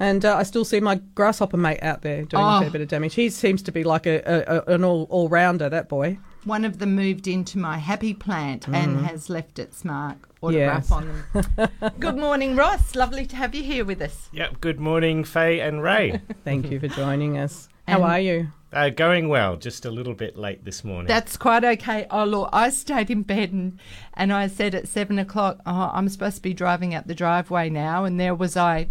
And uh, I still see my grasshopper mate out there doing a Oh. fair bit of damage. He seems to be like a, a, a an all all rounder, that boy. One of them moved into my happy plant and has left its mark autograph Mm. Yes. on them. Good morning, Ross. Lovely to have you here with us. Yep. Good morning, Faye and Ray. Thank you for joining us. How And- are you? Uh, going well. Just a little bit late this morning. That's quite okay. Oh, look, I stayed in bed and, and I said at seven o'clock, oh, I'm supposed to be driving out the driveway now. And there was I,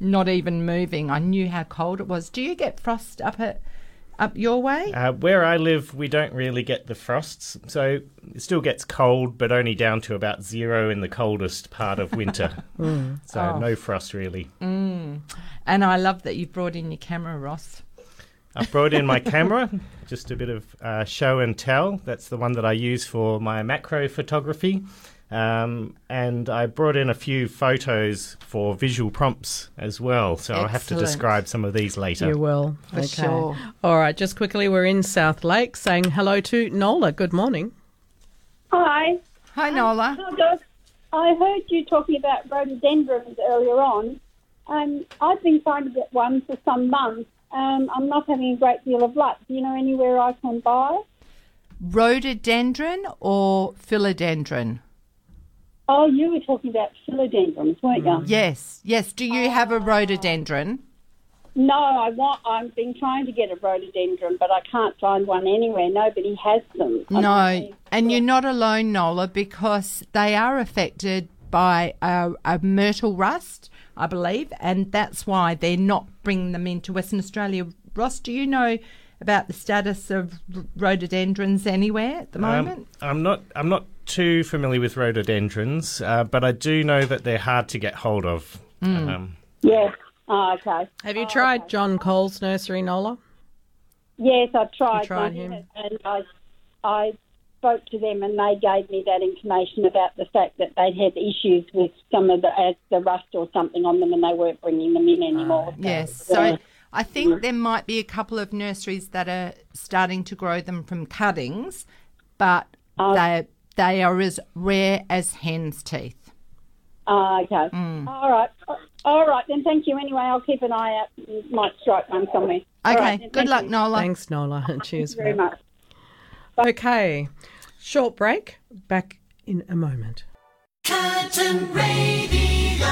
not even moving. I knew how cold it was. Do you get frost up at up your way? uh, where I live, we don't really get the frosts, so it still gets cold, but only down to about zero in the coldest part of winter. So Oh. no frost really. and I love that you brought in your camera, Ross. I brought in my camera, just a bit of uh, show and tell. That's the one that I use for my macro photography. Um, and I brought in a few photos for visual prompts as well. So I'll have to describe some of these later. You will. For sure. All right, just quickly, we're in South Lake saying hello to Nola. Good morning. Hi. Hi, Nola. Hi, Doc. I heard you talking about rhododendrons earlier on. Um, I've been trying to get one for some months. Um, I'm not having a great deal of luck. Do you know anywhere I can buy? Rhododendron or philodendron? Oh, you were talking about philodendrons, weren't you? Yes, yes. Do you have a rhododendron? No, I want. I've been trying to get a rhododendron, but I can't find one anywhere. Nobody has them. I No, and you're not alone, Nola, because they are affected by a, a myrtle rust, I believe, and that's why they're not bringing them into Western Australia. Ross, do you know about the status of rhododendrons anywhere at the Um, moment? I'm not. I'm not too familiar with rhododendrons, uh, but I do know that they're hard to get hold of. Hmm. Um, Yeah. Oh, okay. Have you tried John Cole's nursery, Nola? Yes, I've tried. tried him? and I, I spoke to them, and they gave me that information about the fact that they'd had issues with some of the as the rust or something on them, and they weren't bringing them in anymore. Yes. So I think there might be a couple of nurseries that are starting to grow them from cuttings, but they they are as rare as hen's teeth. Ah, okay. Mm. All right. All right, then thank you anyway. I'll keep an eye out. Might strike one somewhere. All Okay. right, then, Good luck, you. Nola. Thanks, Nola. Cheers for very that. much. Okay, short break. Back in a moment. Curtin Radio.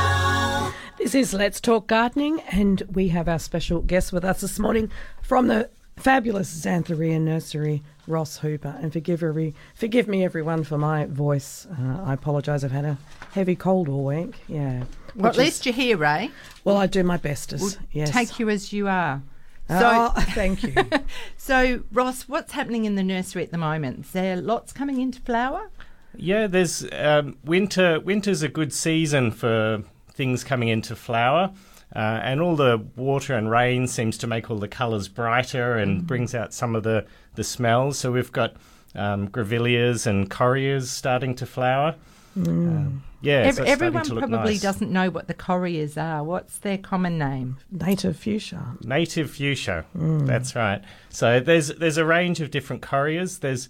This is Let's Talk Gardening, and we have our special guest with us this morning from the fabulous Zanthorrea Nursery, Ross Hooper. And forgive every, forgive me, everyone, for my voice. Uh, I apologise. I've had a heavy cold all week. Yeah. Well, at Which is- least you're here, Ray. well, I do my bestest. yes. Take you as you are. So, Oh, thank you. so Ross, what's happening in the nursery at the moment? Is there lots coming into flower? yeah, there's um, winter. Winter's a good season for things coming into flower. Uh, and all the water and rain seems to make all the colours brighter and brings out some of the, the smells. So we've got um, grevilleas and correas starting to flower. Um, yeah, Ev- so everyone probably nice. doesn't know what the correas are. What's their common name? Native fuchsia. Native fuchsia. That's right. So there's there's a range of different correas. There's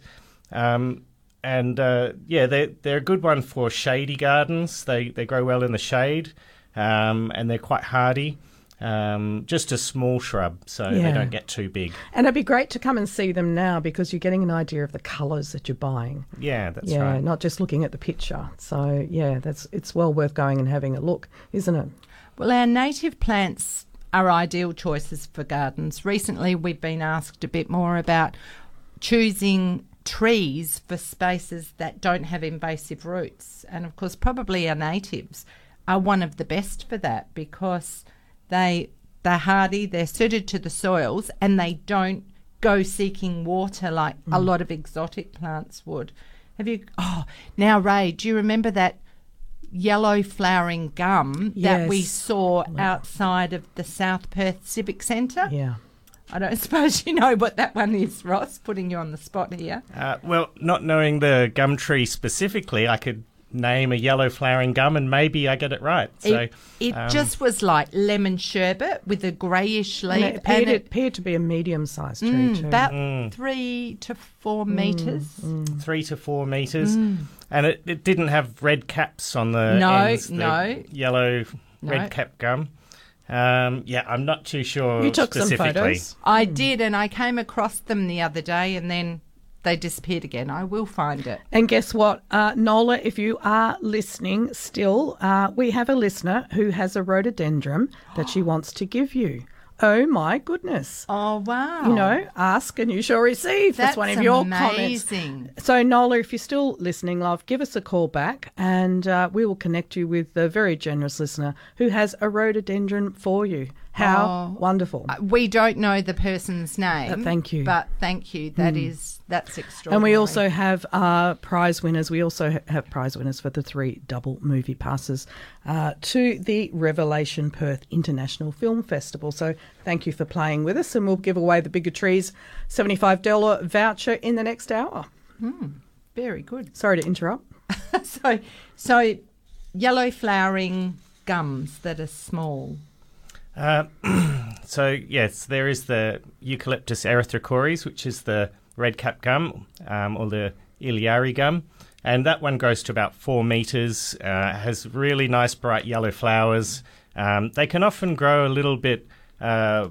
um, and uh, yeah, they're they're a good one for shady gardens. They they grow well in the shade, um, and they're quite hardy. Um, just a small shrub, so Yeah. they don't get too big. And it'd be great to come and see them now because you're getting an idea of the colours that you're buying. Yeah, that's yeah, right. not just looking at the picture. So yeah, that's it's well worth going and having a look, isn't it? Well, our native plants are ideal choices for gardens. Recently, we've been asked a bit more about choosing trees for spaces that don't have invasive roots. And of course, probably our natives are one of the best for that because they they're hardy, they're suited to the soils, and they don't go seeking water like a Mm. lot of exotic plants would. Have you? Oh, now Ray, do you remember that yellow flowering gum that we Yes. saw outside of the South Perth Civic Centre? Yeah. I don't suppose you know what that one is, Ross. Putting you on the spot here. Uh, well, not knowing the gum tree specifically, I could name a yellow flowering gum and maybe I get it right. So it it um, just was like lemon sherbet with a greyish And leaf, it appeared, and it it, appeared to be a medium-sized tree mm, too. about three to four Mm, meters. three to four meters, and it, it didn't have red caps on the Mm. No, ends, the no. yellow No. red cap gum. Um, yeah, I'm not too sure. you took some photos. I did, and I came across them the other day, and then they disappeared again. I will find it. And guess what, uh, Nola, if you are listening still, uh, we have a listener who has a rhododendron that she wants to give you. Oh my goodness. Oh wow! You know, ask and you shall receive. That's, that's one of your comments. So, Nola, if you're still listening, love, give us a call back and uh, we will connect you with the very generous listener who has a rhododendron for you. How Oh. wonderful. Uh, We don't know the person's name. Uh, thank you. but thank you. That is that's extraordinary. And we also have uh, prize winners. We also have prize winners for the three double movie passes uh, to the Revelation Perth International Film Festival. So thank you for playing with us, and we'll give away the Bigger Trees $75 voucher in the next hour. very good. Sorry to interrupt. so so yellow flowering gums that are small. Uh, so yes, there is the Eucalyptus erythrocorys, which is the red cap gum um, or the Illyarrie gum, and that one grows to about four meters. Uh, has really nice bright yellow flowers. Um, they can often grow a little bit. Uh,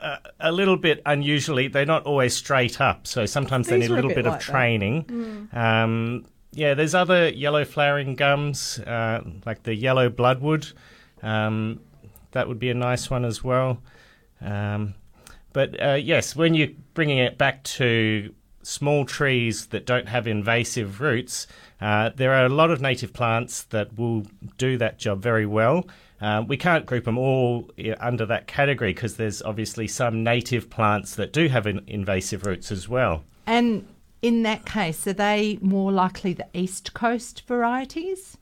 a, a little bit unusually, they're not always straight up, so sometimes they need a are a little bit bit, like of training. Um, yeah, there's other yellow flowering gums, uh, like the yellow bloodwood. Um, that would be a nice one as well. Um, but uh, yes, when you're bringing it back to small trees that don't have invasive roots, uh, there are a lot of native plants that will do that job very well. Uh, we can't group them all under that category because there's obviously some native plants that do have in- invasive roots as well. And in that case, are they more likely the East Coast varieties?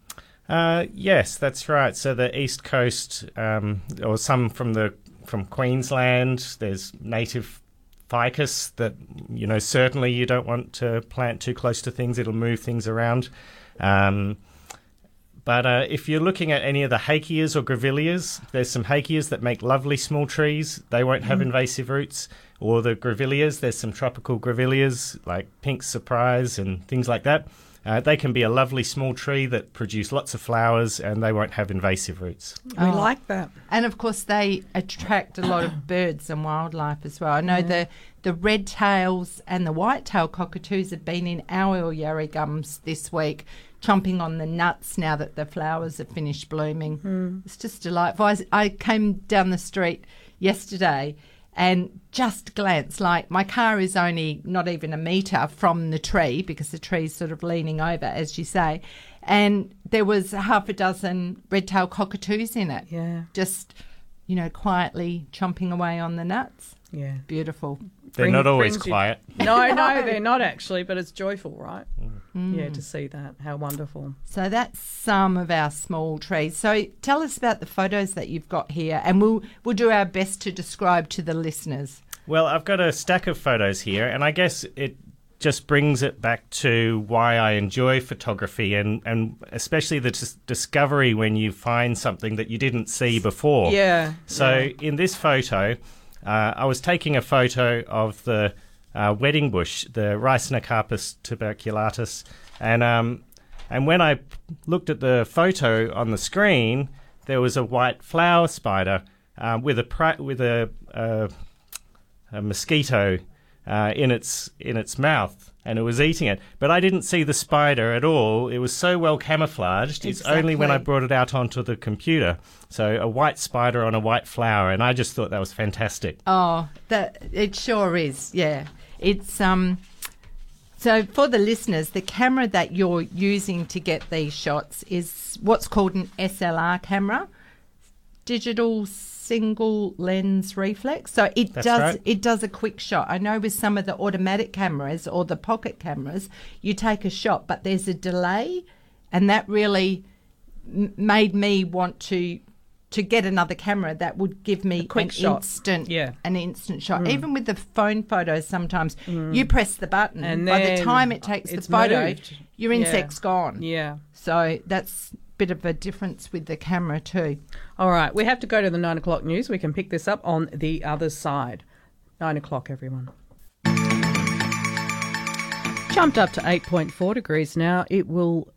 Uh, yes, that's right. So the east coast, um, or some from the from Queensland. There's native ficus that you know certainly you don't want to plant too close to things; it'll move things around. Um, but uh, if you're looking at any of the hakeas or grevilleas, there's some hakeas that make lovely small trees. They won't have invasive roots. Or the grevilleas, there's some tropical grevilleas like Pink Surprise and things like that. Uh, they can be a lovely small tree that produce lots of flowers and they won't have invasive roots. We like that. And of course, they attract a lot of birds and wildlife as well. I know the the red tails and the white tail cockatoos have been in our Yarra gums this week, chomping on the nuts now that the flowers have finished blooming. It's just delightful. I, I came down the street yesterday and just glance like my car is only not even a metre from the tree because the tree's sort of leaning over, as you say. And there was half a dozen red tailed cockatoos in it Yeah, just you know quietly chomping away on the nuts yeah. beautiful They're Bring- not always brings you- quiet. No, no, they're not actually, but it's joyful, right? Mm. Yeah, to see that. How wonderful. so that's some of our small trees so tell us about the photos that you've got here and we'll we'll do our best to describe to the listeners Well, I've got a stack of photos here, and I guess it just brings it back to why I enjoy photography and, and especially the dis- discovery when you find something that you didn't see before. Yeah. So in this photo, uh, I was taking a photo of the uh, wedding bush, the Ricinocarpos tuberculatus, and um, and when I looked at the photo on the screen, there was a white flower spider uh, with a pra- with a, uh, a mosquito uh, in its in its mouth, and it was eating it. But I didn't see the spider at all. It was so well camouflaged. It's only when I brought it out onto the computer. So a white spider on a white flower, and I just thought that was fantastic. oh that it sure is yeah it's um So, for the listeners, the camera that you're using to get these shots is what's called an SLR camera, digital single lens reflex. So it That's does right. it does a quick shot. I know with some of the automatic cameras or the pocket cameras, you take a shot, but there's a delay, and that really m- made me want to to get another camera that would give me quick an shot. instant Yeah. an instant shot. Mm. Even with the phone photos, sometimes you mm. press the button, And by the time it takes the photo, moved. Your insect's gone. Yeah. So that's a bit of a difference with the camera too. All right, we have to go to the nine o'clock news. We can pick this up on the other side. Nine o'clock, everyone. Jumped up to 8.4 degrees now. It will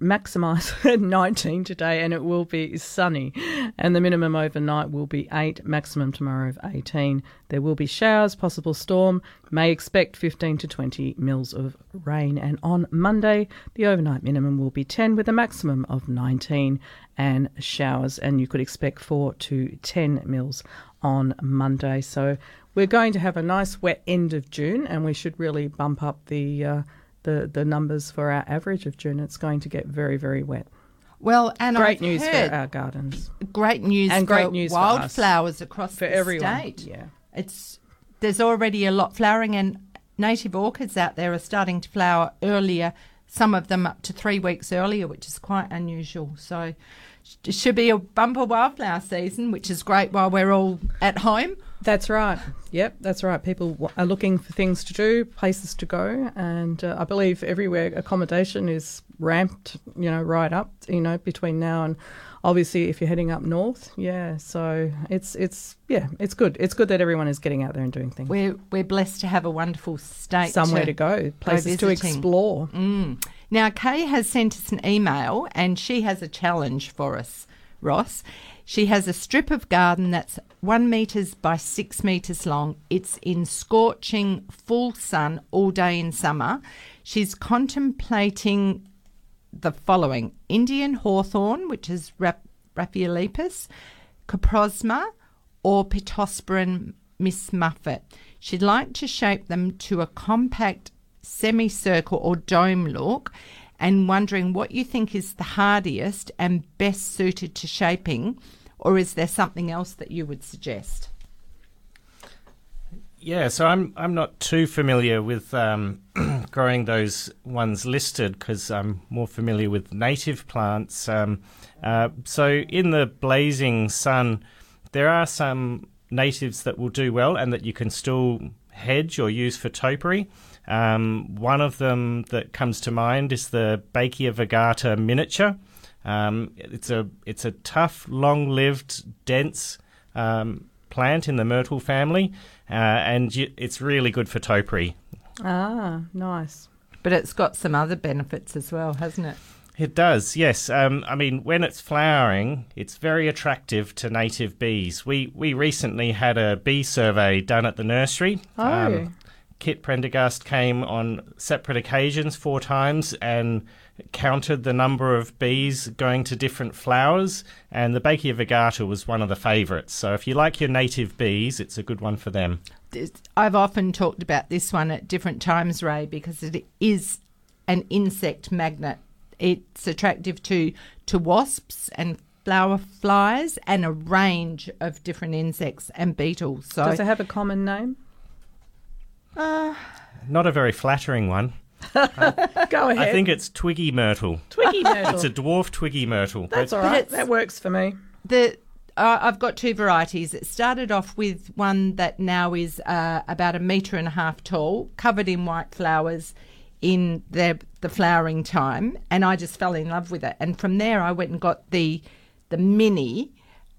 maximise 19 today and it will be sunny. And the minimum overnight will be 8, maximum tomorrow of 18. There will be showers, possible storm. May expect 15 to 20 mils of rain. And on Monday, the overnight minimum will be 10 with a maximum of 19 and showers. And you could expect 4 to 10 mils on Monday. So we're going to have a nice wet end of June, and we should really bump up the uh, the the numbers for our average of June. It's going to get very very wet. Well, and Great I've news for our gardens. great news And great news for wildflowers across For the everyone, state. yeah. it's there's already a lot flowering, and native orchids out there are starting to flower earlier. Some of them up to three weeks earlier, which is quite unusual. So it should be a bumper wildflower season, which is great while we're all at home. That's right. Yep, that's right. People are looking for things to do, places to go, and uh, I believe everywhere accommodation is ramped, you know, right up, you know, between now and obviously if you're heading up north. Yeah, so it's it's yeah, it's good. It's good that everyone is getting out there and doing things. We're we're blessed to have a wonderful state. Somewhere to go, places to explore. Mm. Now, Kay has sent us an email and she has a challenge for us, Ross. She has a strip of garden that's one metres by six metres long. It's in scorching full sun all day in summer. She's contemplating the following Indian hawthorn, which is Rap- Coprosma, or Pittosporum Miss Muffet. She'd like to shape them to a compact semicircle or dome look and wondering what you think is the hardiest and best suited to shaping, or is there something else that you would suggest? Yeah, so I'm I'm not too familiar with um, growing those ones listed because I'm more familiar with native plants. Um, uh, so in the blazing sun, there are some natives that will do well and that you can still hedge or use for topiary. Um, one of them that comes to mind is the Baeckea virgata miniature. Um, it's a it's a tough, long-lived, dense um, plant in the myrtle family, uh, and y- it's really good for topiary. Ah, nice. But it's got some other benefits as well, hasn't it? It does, yes. Um, I mean, when it's flowering, it's very attractive to native bees. We we recently had a bee survey done at the nursery. Oh. Kit Prendergast came on separate occasions, four times, and counted the number of bees going to different flowers. And the Baeckea virgata was one of the favourites. So if you like your native bees, it's a good one for them. I've often talked about this one at different times, Ray, because it is an insect magnet. It's attractive to to wasps and flower flies and a range of different insects and beetles. So Does it have a common name? Not a very flattering one. Go ahead. I think it's Twiggy Myrtle. Twiggy myrtle. It's a dwarf Twiggy Myrtle. That's but- all right. it's- That works for me. the uh, I've got two varieties. It started off with one that now is uh, about a metre and a half tall, covered in white flowers in the the flowering time, and I just fell in love with it. And from there, I went and got the the mini,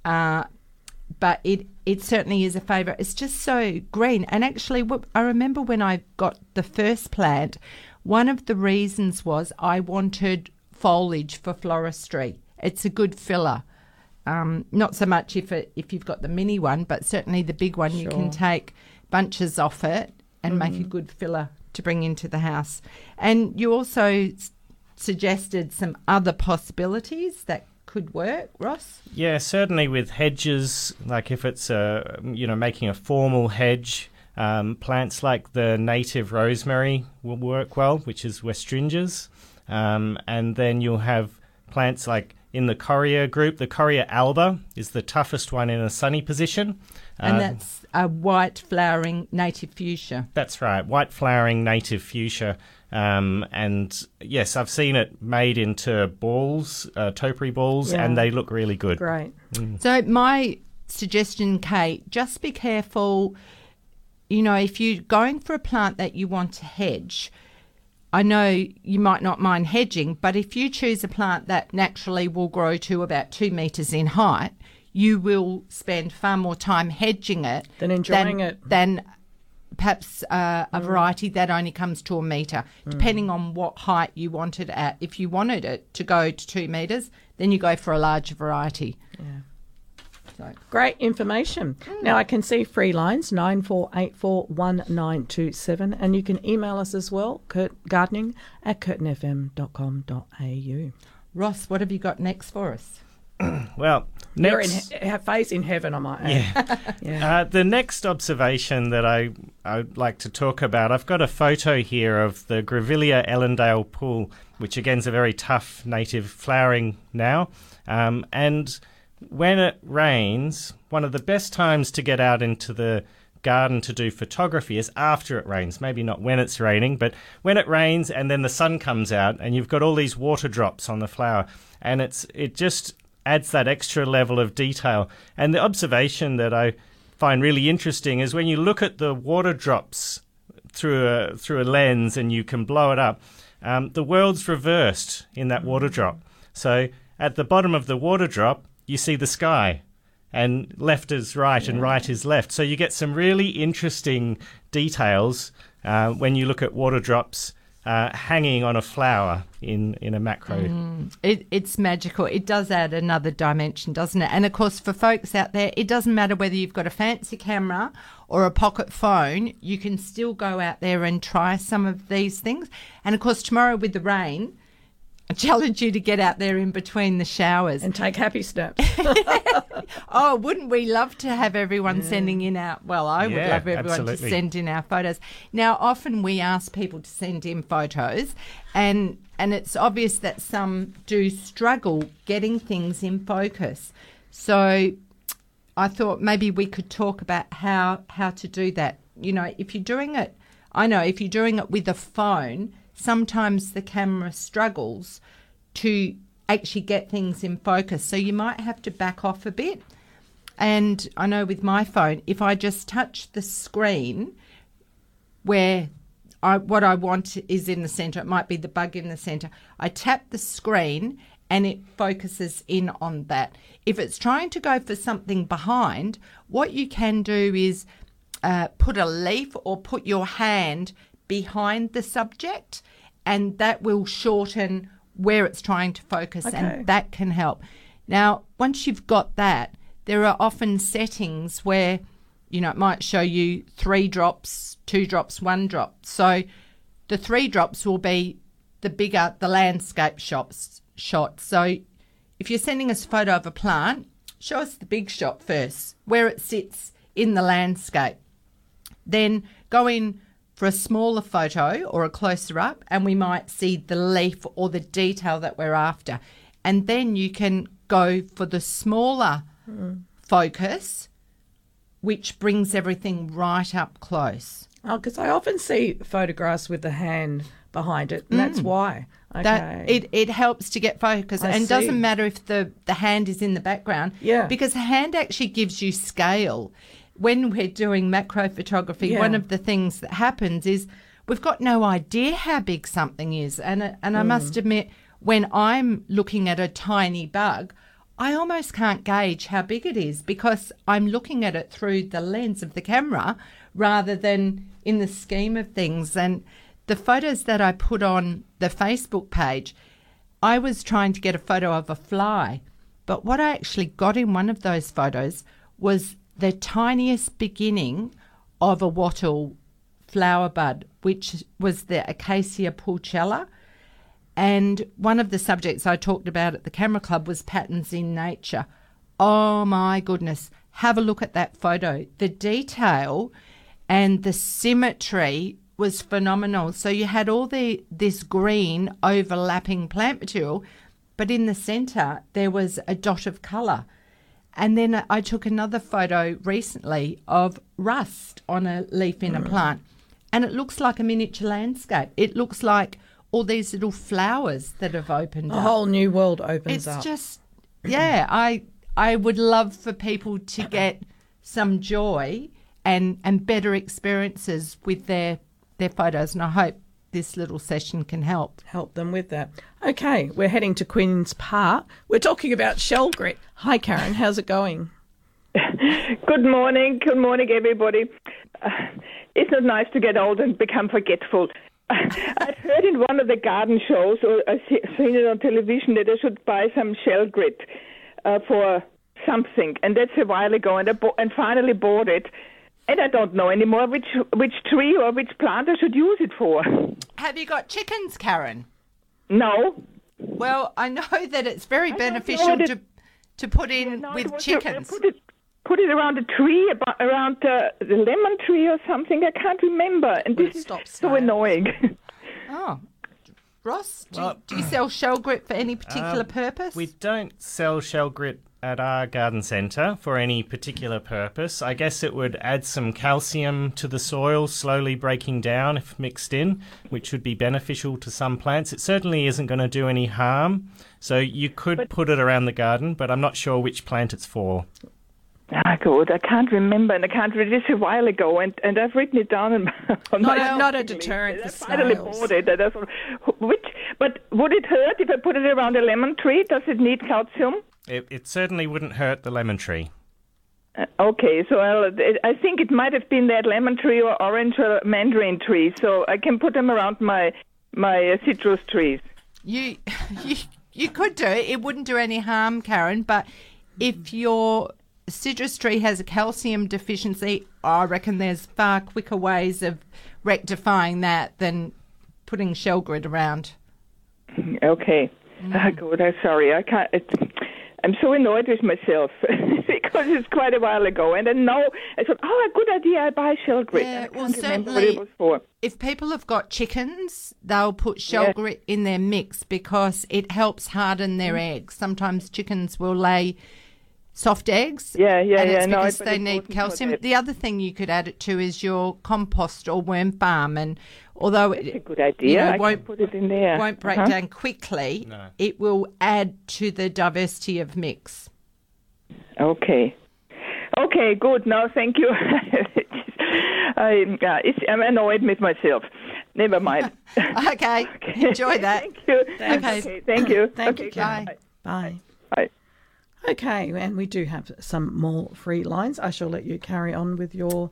uh, but it it certainly is a favourite. It's just so green, and actually, I remember when I got the first plant, one of the reasons was I wanted foliage for floristry. It's a good filler. Um, not so much if it, if you've got the mini one, but certainly the big one, you can take bunches off it and make a good filler to bring into the house. And you also s- suggested some other possibilities that could work, Ross. Yeah, certainly with hedges, like if it's a you know making a formal hedge, Um, plants like the native rosemary will work well, which is Westringias. Um, and then you'll have plants like in the Correa group, the Correa alba is the toughest one in a sunny position. And Uh, that's a white flowering native fuchsia. that's right, white flowering native fuchsia. Um, and yes, I've seen it made into balls, uh, topiary balls, Yeah. and they look really good. Great. So my suggestion, Kate, just be careful. You know, if you're going for a plant that you want to hedge, I know you might not mind hedging, but if you choose a plant that naturally will grow to about two meters in height, you will spend far more time hedging it Than enjoying it. than perhaps uh, a mm. variety that only comes to a metre, mm. depending on what height you want it at. If you wanted it to go to two metres, then you go for a larger variety. So, Great information. Mm. Now I can see free lines nine four eight four one nine two seven, and you can email us as well. Kurt, gardening at curtinfm.com.au. Ross, what have you got next for us? Well, You're in next, he- have face in heaven, I might add. Yeah. Uh, the next observation that I I'd like to talk about, I've got a photo here of the Grevillea Ellendale pool, which again is a very tough native flowering now. Um, and when it rains, one of the best times to get out into the garden to do photography is after it rains. Maybe not when it's raining, but when it rains and then the sun comes out and you've got all these water drops on the flower, and it's it just adds that extra level of detail. And the observation that I find really interesting is when you look at the water drops through a through a lens and you can blow it up, um, the world's reversed in that water drop. So at the bottom of the water drop, you see the sky, and left is right and right is left. So you get some really interesting details uh, when you look at water drops uh, hanging on a flower in in a macro. It, it's magical. It does add another dimension, doesn't it? And of course, for folks out there, it doesn't matter whether you've got a fancy camera or a pocket phone, you can still go out there and try some of these things. And of course, tomorrow with the rain, I challenge you to get out there in between the showers. And take happy snaps. Oh, wouldn't we love to have everyone sending in our? Well, I would love everyone absolutely. to send in our photos. Now, often we ask people to send in photos, and and it's obvious that some do struggle getting things in focus. So, I thought maybe we could talk about how how to do that. You know, if you're doing it, I know if you're doing it with a phone, sometimes the camera struggles to actually get things in focus. So you might have to back off a bit. And I know with my phone, if I just touch the screen where I, what I want is in the center, it might be the bug in the center. I tap the screen and it focuses in on that. If it's trying to go for something behind, what you can do is uh, put a leaf or put your hand behind the subject, and that will shorten where it's trying to focus, Okay. and that can help. Now, once you've got that, there are often settings where you know it might show you three drops, two drops, one drop. So the three drops will be the bigger the landscape shots shot. So if you're sending us a photo of a plant, show us the big shot first, where it sits in the landscape. Then go in for a smaller photo or a closer up, and we might see the leaf or the detail that we're after. And then you can go for the smaller focus, which brings everything right up close. Oh, because I often see photographs with the hand behind it, and that's mm. why. Okay. That it, it helps to get focus, I and it see. doesn't matter if the the hand is in the background. Yeah. because the hand actually gives you scale. When we're doing macro photography, Yeah. one of the things that happens is we've got no idea how big something is, and uh, and I must mm. admit, when I'm looking at a tiny bug. I almost can't gauge how big it is because I'm looking at it through the lens of the camera rather than in the scheme of things. And the photos that I put on the Facebook page, I was trying to get a photo of a fly, but what I actually got in one of those photos was the tiniest beginning of a wattle flower bud, which was the Acacia pulchella. And one of the subjects I talked about at the Camera Club was patterns in nature. Oh my goodness. Have a look at that photo. The detail and the symmetry was phenomenal. So you had all the this green overlapping plant material, but in the center there was a dot of color. And then I took another photo recently of rust on a leaf in a plant, and it looks like a miniature landscape. It looks like all these little flowers that have opened up. A up. whole new world opens up. It's up. just, yeah. I I would love for people to get some joy and and better experiences with their their photos, and I hope this little session can help. help them with that. Okay, we're heading to Queen's Park. We're talking about shell grit. Hi, Karen. How's it going? Good morning. Good morning, everybody. Uh, isn't it nice to get old and become forgetful? I've heard in one of the garden shows, or I've seen it on television, that I should buy some shell grit uh, for something, and that's a while ago, and I bo- and finally bought it, and I don't know anymore which which tree or which plant I should use it for. Have you got chickens, Karen? No, Well, I know that it's very know beneficial that- to to put in no, it with was- chickens. Put it put it around a tree, about, around uh, the lemon tree or something. I can't remember, and this it is stop so snails? annoying. Oh, Ross, do, Well- do you sell shell grit for any particular Um, purpose? We don't sell shell grit at our garden centre for any particular purpose. I guess it would add some calcium to the soil, slowly breaking down if mixed in, which would be beneficial to some plants. It certainly isn't going to do any harm. So you could put it around the garden, but I'm not sure which plant it's for. Ah, good. I can't remember, and I can't read this a while ago, and, and I've written it down on, on Not my a, not a deterrent I for finally bought it. and which, but would it hurt if I put it around a lemon tree? Does it need calcium? It, it certainly wouldn't hurt the lemon tree. Uh, okay, so I'll, I think it might have been that lemon tree or orange or mandarin tree, so I can put them around my my uh, citrus trees. You, you, you could do it. It wouldn't do any harm, Karen. But if your citrus tree has a calcium deficiency, I reckon there's far quicker ways of rectifying that than putting shell grit around. Okay. Ah, good. I'm sorry. I can't. It, I'm so annoyed with myself because it's quite a while ago, and then now I thought, oh, a good idea. I buy shell grit. Yeah, I well, can't remember what certainly- it was for. If people have got chickens, they'll put shell Yeah. grit in their mix because it helps harden their Mm. eggs. Sometimes chickens will lay soft eggs. Yeah, yeah, and yeah, It's because but they need calcium. The other thing you could add it to is your compost or worm farm, and although That's a it good idea. you know, I won't can put it in there. won't break Uh-huh. down quickly, No. it will add to the diversity of mix. Okay. Okay, good. Now, thank you. I, uh, it's, I'm annoyed with myself. Never mind. Okay, enjoy that. thank you. Thanks. Okay, thank you. Thank okay, you, bye. Bye. Bye. Okay, and we do have some more free lines. I shall let you carry on with your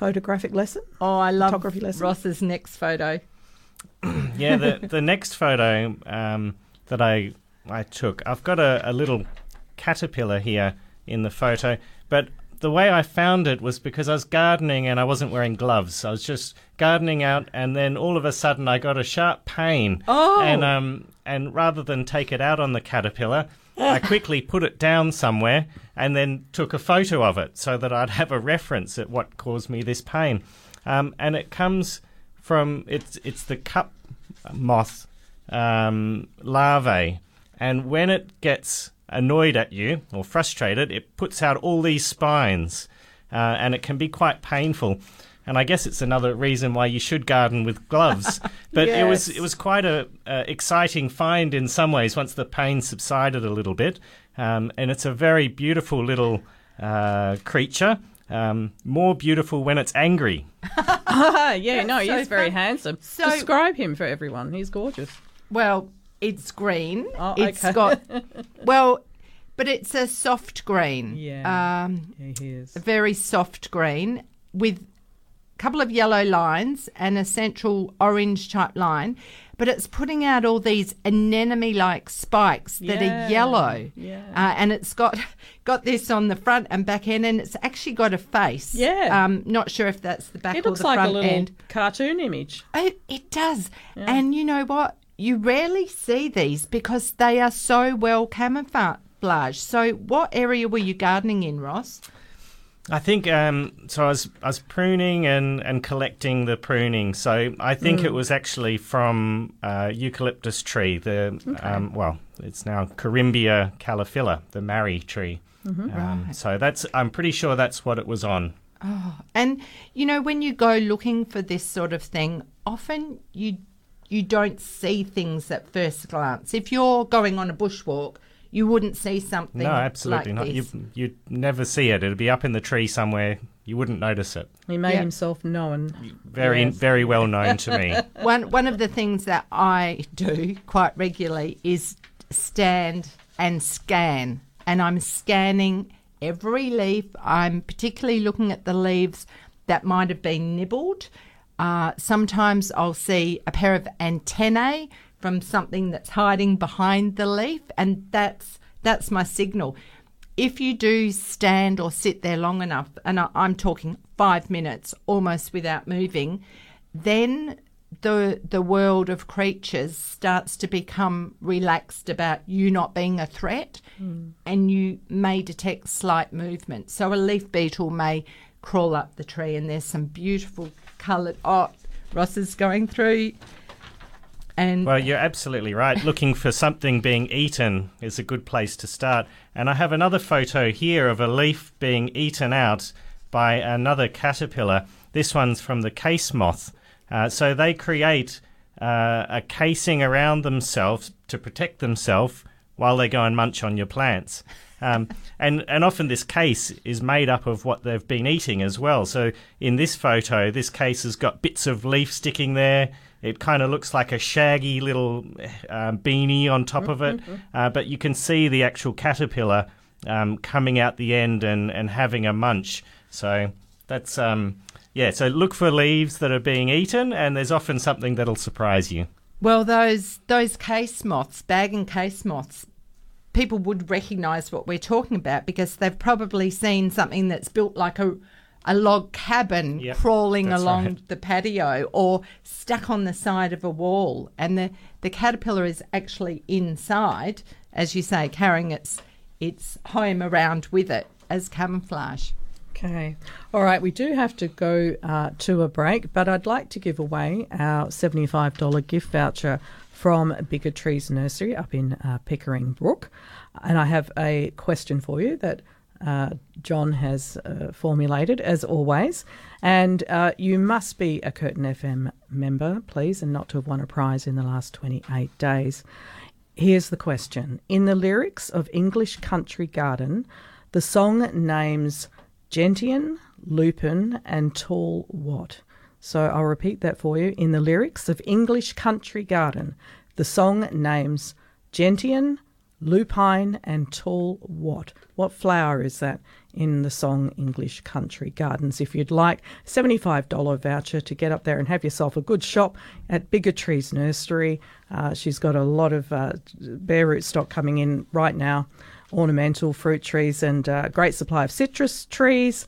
photographic lesson. Oh, I love Photography lesson. Ross's next photo. yeah, the the next photo um, that I I took, I've got a, a little caterpillar here in the photo, but the way I found it was because I was gardening and I wasn't wearing gloves. I was just gardening out, and then all of a sudden I got a sharp pain. Oh. And um and rather than take it out on the caterpillar. I quickly put it down somewhere and then took a photo of it so that I'd have a reference at what caused me this pain. Um, and it comes from it's it's the cup moth um, larvae, and when it gets annoyed at you or frustrated, it puts out all these spines, uh, and it can be quite painful. And I guess it's another reason why you should garden with gloves. But it was it was quite a uh, exciting find in some ways once the pain subsided a little bit, um, and it's a very beautiful little uh, creature. Um, more beautiful when it's angry. Ah, yeah, no, so he's very fun. handsome. So- Describe him for everyone. He's gorgeous. Well, it's green. Oh, It's okay. got well, but it's a soft green. Yeah. Um, Yeah, he is. a very soft green with a couple of yellow lines and a central orange type line, but it's putting out all these anemone like spikes that Yeah, are yellow. yeah. Uh, and it's got got this on the front and back end, and it's actually got a face. Yeah. Um, not sure if that's the back It or the like front a little end. cartoon image. It, it does. And you know what? You rarely see these because they are so well camouflaged. So, what area were you gardening in, Ross? I think um, so. I was I was pruning and, and collecting the pruning. So I think Mm. it was actually from uh, eucalyptus tree. The um, well, it's now Corymbia calophylla, the Marri tree. Mhm. Um, Right. So that's I'm pretty sure that's what it was on. Oh, and you know when you go looking for this sort of thing, often you you don't see things at first glance. If you're going on a bushwalk, you wouldn't see something. No, absolutely like not. You, you'd never see it. It'd be up in the tree somewhere. You wouldn't notice it. He made Yeah. himself known. Very Yes. very well known to me. one one of the things that I do quite regularly is stand and scan, and I'm scanning every leaf. I'm particularly looking at the leaves that might have been nibbled. Uh, sometimes I'll see a pair of antennae from something that's hiding behind the leaf, and that's that's my signal. If you do stand or sit there long enough, and I, I'm talking five minutes almost without moving, then the the world of creatures starts to become relaxed about you not being a threat hmm. and you may detect slight movement so a leaf beetle may crawl up the tree and there's some beautiful coloured oh ross is going through and Well, you're absolutely right. Looking for something being eaten is a good place to start. And I have another photo here of a leaf being eaten out by another caterpillar. This one's from the case moth. Uh, so they create uh, a casing around themselves to protect themselves while they go and munch on your plants. Um, and, and often this case is made up of what they've been eating as well. So in this photo, this case has got bits of leaf sticking there. It kind of looks like a shaggy little um, beanie on top of it, uh, but you can see the actual caterpillar um, coming out the end and, and having a munch. So that's um, yeah. So look for leaves that are being eaten, and there's often something that'll surprise you. Well, those those case moths, bag and case moths, people would recognise what we're talking about because they've probably seen something that's built like a a log cabin Yep, crawling along right. the patio or stuck on the side of a wall, and the the caterpillar is actually inside, as you say, carrying its its home around with it as camouflage. Okay. All right. We do have to go uh, to a break, but I'd like to give away our $75 gift voucher from Bigger Trees Nursery up in uh, Pickering Brook. And I have a question for you that uh, John has uh, formulated, as always. And uh, you must be a Curtin FM member, please, and not to have won a prize in the last 28 days. Here's the question In the lyrics of English Country Garden, the song names Gentian, Lupin, and Tall What? So I'll repeat that for you. In the lyrics of English Country Garden, the song names Gentian, Lupine, and Tall What? What flower is that in the song English Country Gardens? If you'd like, $75 voucher to get up there and have yourself a good shop at Bigger Trees Nursery. Uh, she's got a lot of uh, bare root stock coming in right now, ornamental fruit trees, and uh, great supply of citrus trees.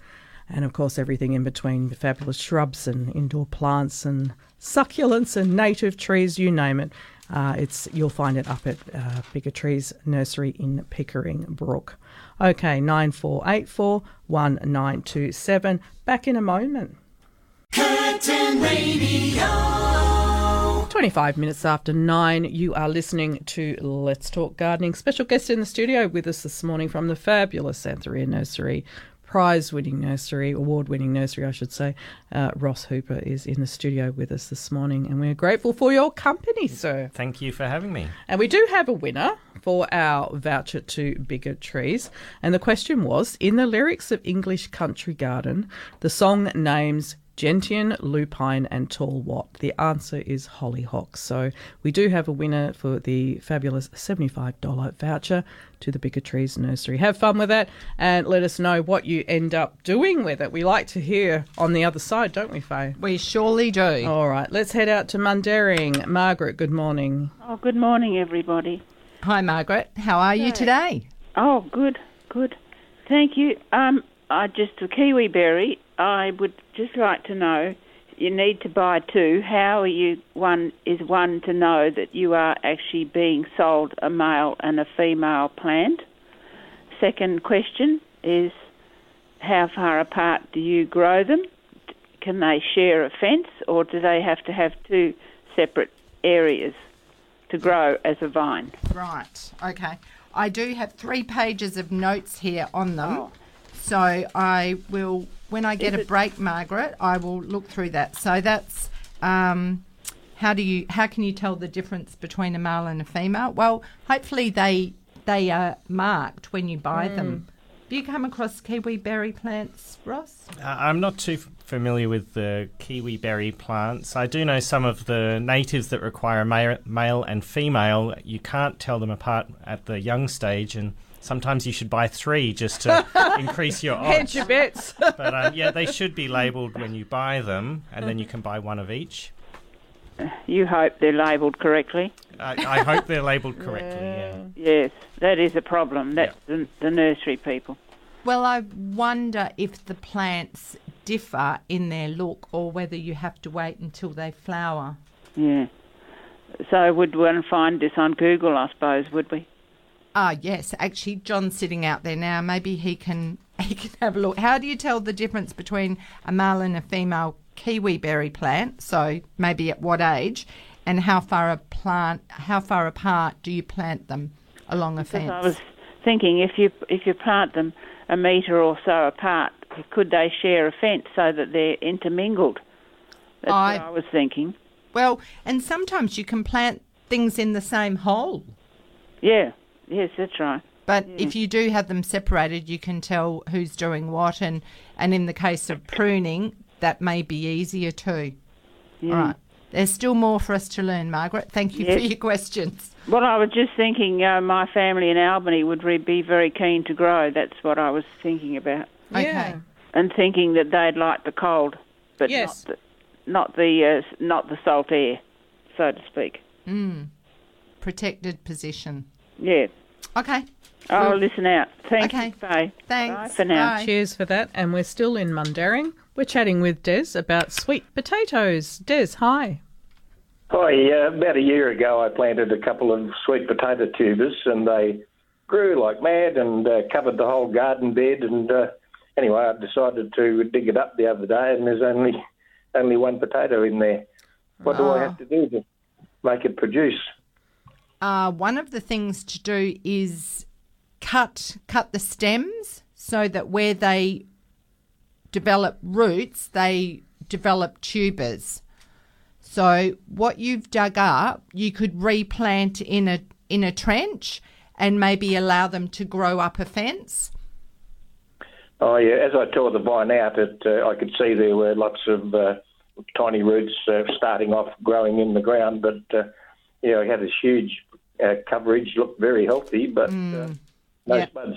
And of course, everything in between fabulous shrubs and indoor plants and succulents and native trees, you name it. Uh, it's you'll find it up at uh, Bigger Trees Nursery in Pickering Brook. Okay, nine four eight four one nine two seven. Back in a moment. Curtin Radio. 25 minutes after nine, you are listening to Let's Talk Gardening. Special guest in the studio with us this morning from the fabulous Zanthorrea Nursery, prize winning nursery, award winning nursery, I should say. Uh, Ross Hooper is in the studio with us this morning, and we're grateful for your company, sir. Thank you for having me. And we do have a winner for our voucher to Bigger Trees. And the question was In the lyrics of English Country Garden, the song names Gentian, Lupine, and Tall What? The answer is Hollyhock. So we do have a winner for the fabulous $75 voucher to the Bigger Trees Nursery. Have fun with that and let us know what you end up doing with it. We like to hear on the other side, don't we, Faye? We surely do. All right, let's head out to Mundaring. Margaret, good morning. Oh, good morning, everybody. Hi, Margaret. How are you today? Oh, good, good. Thank you. Um, I just a kiwi berry. I would just like to know. You need to buy two. How are you? One is one to know that you are actually being sold a male and a female plant. Second question is, how far apart do you grow them? Can they share a fence, or do they have to have two separate areas to grow as a vine? Right. Okay. I do have three pages of notes here on them. Oh. So I will, when I get Is a it- break, Margaret, I will look through that. So that's um, how do you, how can you tell the difference between a male and a female? Well, hopefully they they are marked when you buy them. Do you come across kiwi berry plants, Ross? Uh, I'm not too f- familiar with the kiwi berry plants. I do know some of the natives that require ma- male and female. You can't tell them apart at the young stage, and sometimes you should buy three just to increase your odds. Hedge your bets. But um, yeah, they should be labelled when you buy them, and then you can buy one of each. You hope they're labelled correctly. I, I hope they're labelled correctly. Yeah. Yes, that is a problem. That's the, the nursery people. Well, I wonder if the plants differ in their look or whether you have to wait until they flower. Yeah. So we would one find this on Google, I suppose, would we? Ah, yes. Actually, John's sitting out there now. Maybe he can he can have a look. How do you tell the difference between a male and a female kiwi berry plant? So maybe at what age, and how far a plant how far apart do you plant them along a Because fence? I was thinking if you if you plant them a metre or so apart, could they share a fence so that they're intermingled? That's I- what I was thinking. Well, and sometimes you can plant things in the same hole. Yeah. Yes, that's right. But if you do have them separated, you can tell who's doing what, and, and in the case of pruning, that may be easier too. Yeah. All right. There's still more for us to learn, Margaret. Thank you for your questions. Well, I was just thinking uh, my family in Albany would re- be very keen to grow. That's what I was thinking about. Okay. And thinking that they'd like the cold, but Yes. not the not the uh, not the salt air, so to speak. Mm. Protected position. Yeah. Okay. I'll Well- listen out. Thank Okay. Bye. Thanks. Bye for now. Bye. Cheers for that. And we're still in Mundaring. We're chatting with Des about sweet potatoes. Des, hi. Hi, uh, about a year ago, I planted a couple of sweet potato tubers, and they grew like mad and uh, covered the whole garden bed. And uh, anyway, I decided to dig it up the other day, and there's only only one potato in there. What do I Ah. have to do to make it produce? Uh, one of the things to do is cut cut the stems so that where they develop roots, they develop tubers. So what you've dug up, you could replant in a in a trench and maybe allow them to grow up a fence. Oh yeah, as I tore the vine out, it, uh, I could see there were lots of uh, tiny roots uh, starting off growing in the ground, but uh, yeah, I had this huge uh, coverage, looked very healthy, but uh, no Yeah. spuds.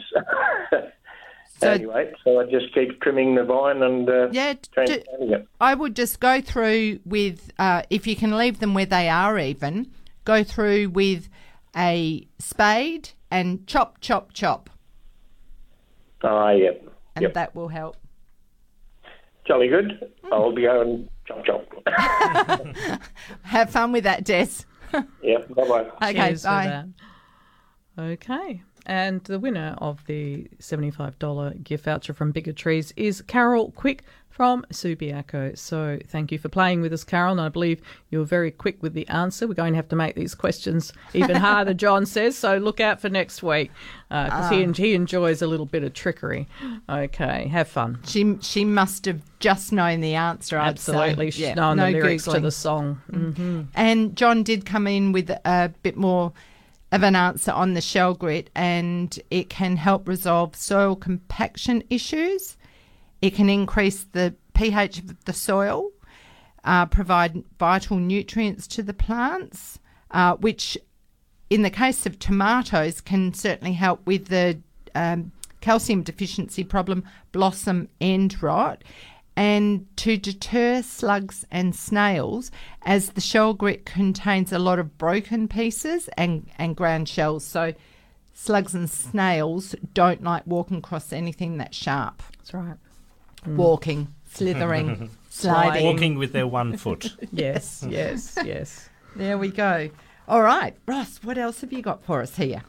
anyway, so I just keep trimming the vine and uh, Yeah, d- transplanting it. I would just go through with, uh, if you can leave them where they are, even go through with a spade and chop, chop, chop, Oh yeah, and yep. that will help. jolly good. I'll be going chop chop. Have fun with that, Des. Yeah, bye bye. Okay, Cheers for bye. that. Okay. And the winner of the $75 gift voucher from Bigger Trees is Carol Quick from Subiaco. So thank you for playing with us, Carol. And I believe you were very quick with the answer. We're going to have to make these questions even harder, John says. So look out for next week because he, Ah. he enjoys a little bit of trickery. Okay. Have fun. She she must have just known the answer. I'd say. Absolutely. She's Yeah, known no the lyrics to the song. hmm And John did come in with a bit more of an answer on the shell grit, and it can help resolve soil compaction issues. It can increase the pH of the soil, uh, provide vital nutrients to the plants, uh, which, in the case of tomatoes, can certainly help with the um, calcium deficiency problem, blossom end rot, and to deter slugs and snails, as the shell grit contains a lot of broken pieces and, and ground shells. So, slugs and snails don't like walking across anything that's sharp. That's right. Mm. Walking, slithering, sliding. Walking with their one foot. Yes, yes, yes. There we go. All right, Ross, what else have you got for us here?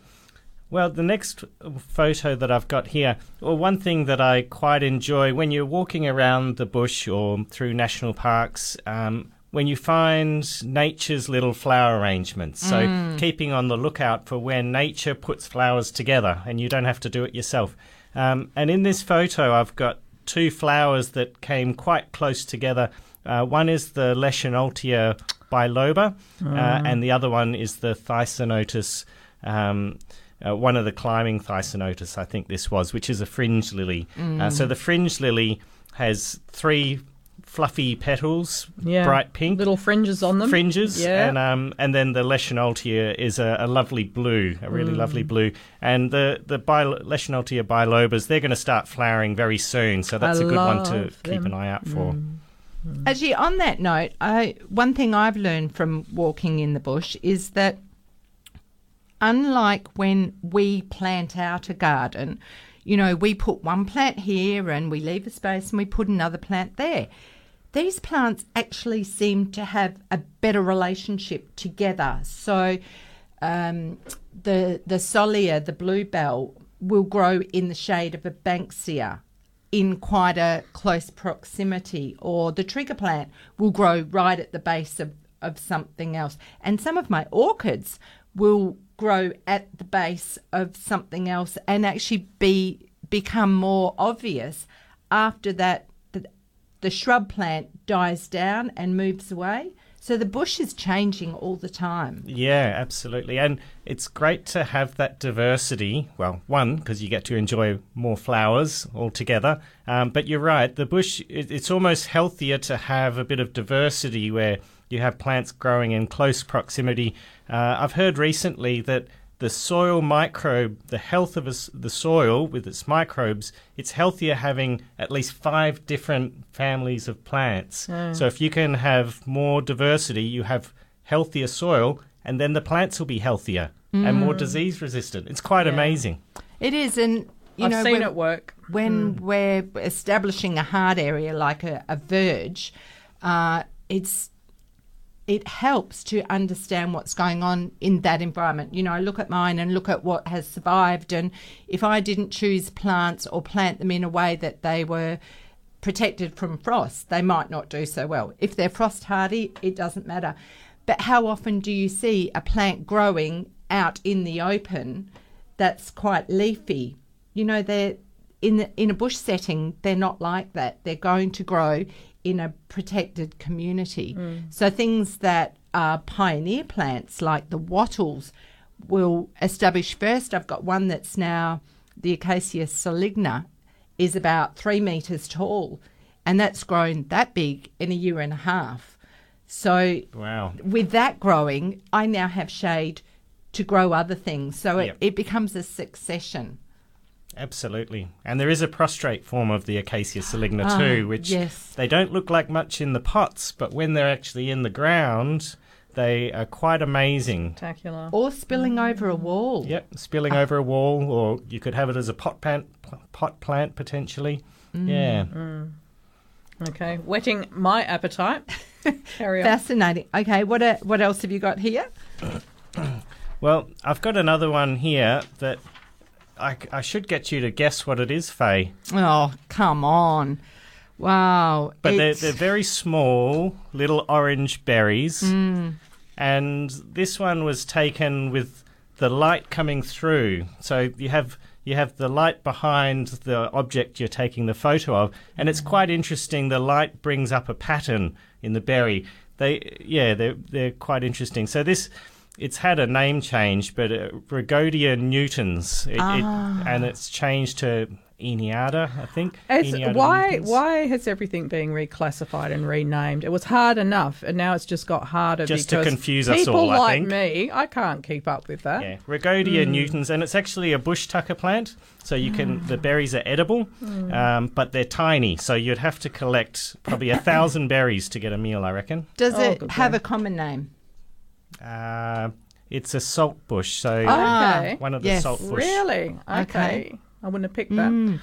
Well, the next photo that I've got here, well, one thing that I quite enjoy when you're walking around the bush or through national parks, um, when you find nature's little flower arrangements. So, Mm. keeping on the lookout for when nature puts flowers together and you don't have to do it yourself. Um, and in this photo, I've got two flowers that came quite close together. Uh, one is the Leschenaultia biloba, uh, Ah. and the other one is the Thysanotus. Um, uh, one of the climbing Thysanotus, I think this was, which is a fringe lily. Uh, Mm. so the fringe lily has three fluffy petals, Yeah. bright pink, little fringes on them. fringes, Yeah. and um, and then the Leschenaultia is a, a lovely blue, a really Mm. lovely blue, and the the Bil- Leschenaultia bilobas they're going to start flowering very soon, so that's I a good one to love keep an eye out for. Actually, on that note, I one thing I've learned from walking in the bush is that unlike when we plant out a garden, you know, we put one plant here and we leave a space and we put another plant there. These plants actually seem to have a better relationship together. So, um, the the Sollya, the bluebell, will grow in the shade of a banksia in quite a close proximity, or the trigger plant will grow right at the base of, of something else. And some of my orchids will grow at the base of something else and actually be become more obvious after that the, the shrub plant dies down and moves away. So the bush is changing all the time. Yeah, absolutely. And it's great to have that diversity. Well, one, because you get to enjoy more flowers altogether. Um, but you're right, the bush, it, it's almost healthier to have a bit of diversity where you have plants growing in close proximity. Uh, I've heard recently that the soil microbe, the health of us, the soil with its microbes, it's healthier having at least five different families of plants. Yeah. So if you can have more diversity, you have healthier soil, and then the plants will be healthier and more Mm. disease resistant. It's quite Yeah. amazing. It is, and you I've know, seen when- it work. When we're establishing a hard area like a, a verge, uh, it's it helps to understand what's going on in that environment. You know, I look at mine and look at what has survived, and if I didn't choose plants or plant them in a way that they were protected from frost, they might not do so well. If they're frost hardy, it doesn't matter. But how often do you see a plant growing out in the open that's quite leafy? You know, they're in the, in a bush setting, they're not like that. They're going to grow in a protected community. Mm. So things that are pioneer plants like the wattles will establish first. I've got one that's now the Acacia saligna is about three meters tall, and that's grown that big in a year and a half. So Wow. with that growing, I now have shade to grow other things. So it, Yep. it becomes a succession. Absolutely. And there is a prostrate form of the Acacia saligna Ah, too, which yes. they don't look like much in the pots, but when they're actually in the ground, they are quite amazing. Spectacular. Or spilling over a wall. Yep, spilling over a wall, or you could have it as a pot plant, pot plant potentially. Yeah. Mm. Okay, whetting my appetite. Carry on. Fascinating. Okay, what uh, what else have you got here? Well, I've got another one here that I, I should get you to guess what it is, Faye. Oh, come on. Wow. But they're, they're very small, little orange berries. Mm. And this one was taken with the light coming through. So you have you have the light behind the object you're taking the photo of, and it's quite interesting. The light brings up a pattern in the berry. They yeah, they're they're quite interesting. So this it's had a name change, but uh, Rhagodia nutans, it, Ah. it, and it's changed to Einadia, I think. It's, Einadia why nutans. why has everything been reclassified and renamed? It was hard enough, and now it's just got harder Just to because confuse us people all, I like think. me, I can't keep up with that. Yeah, Rhagodia Mm. nutans, and it's actually a bush tucker plant. So you can the berries are edible, Mm. um, but they're tiny. So you'd have to collect probably a thousand berries to get a meal, I reckon. Does Oh, it have boy. a common name? Uh, it's a salt bush, so Okay. one of the Yes. salt bush. Really? Okay. Okay. I wouldn't have picked that. Mm.